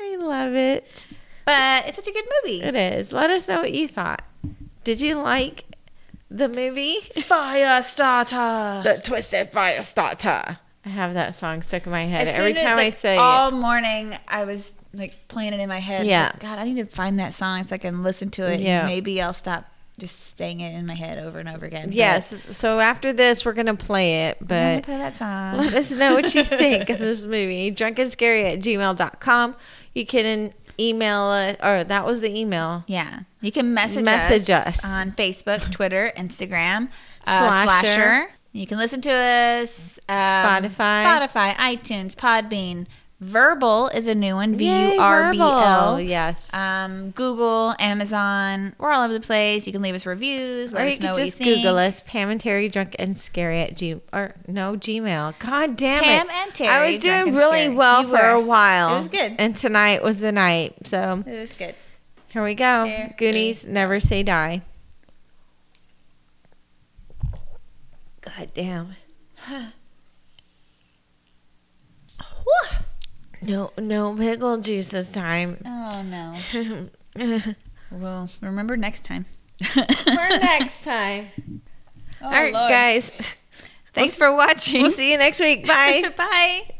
I love it. But it's such a good movie. It is. Let us know what you thought. Did you like the movie? Fire starter. The Twisted Fire Starter. I have that song stuck in my head every soon as, time I like, say all it. morning I was like playing it in my head. Yeah. Like, God, I need to find that song so I can listen to it. Yeah. And maybe I'll stop just saying it in my head over and over again. But Yes. So after this, we're going to play it, but play that song. let us know what you (laughs) think of this movie. Drunkandscary at gmail.com. You can email us, or that was the email. Yeah. You can message, Message us, us. on Facebook, (laughs) Twitter, Instagram, uh, Slasher. Slasher. You can listen to us um, Spotify. Spotify, iTunes, Podbean. Vurbl is a new one. V U R B L. Vurbl. Yes. Um, Google, Amazon. We're all over the place. You can leave us reviews. Let or you could just you. Google us, Pam and Teri, drunk and scary at G or no Gmail. God damn Pam it! and Teri, I was doing really well You for a while. It was good. And tonight was the night. So It was good. here we go. There Goonies never say die. God damn. No, no pickle juice this time. Oh no. (laughs) Well, remember next time. For (laughs) next time. Oh, All right, Lord. guys. Thanks for watching. We'll see you next week. Bye. (laughs) Bye.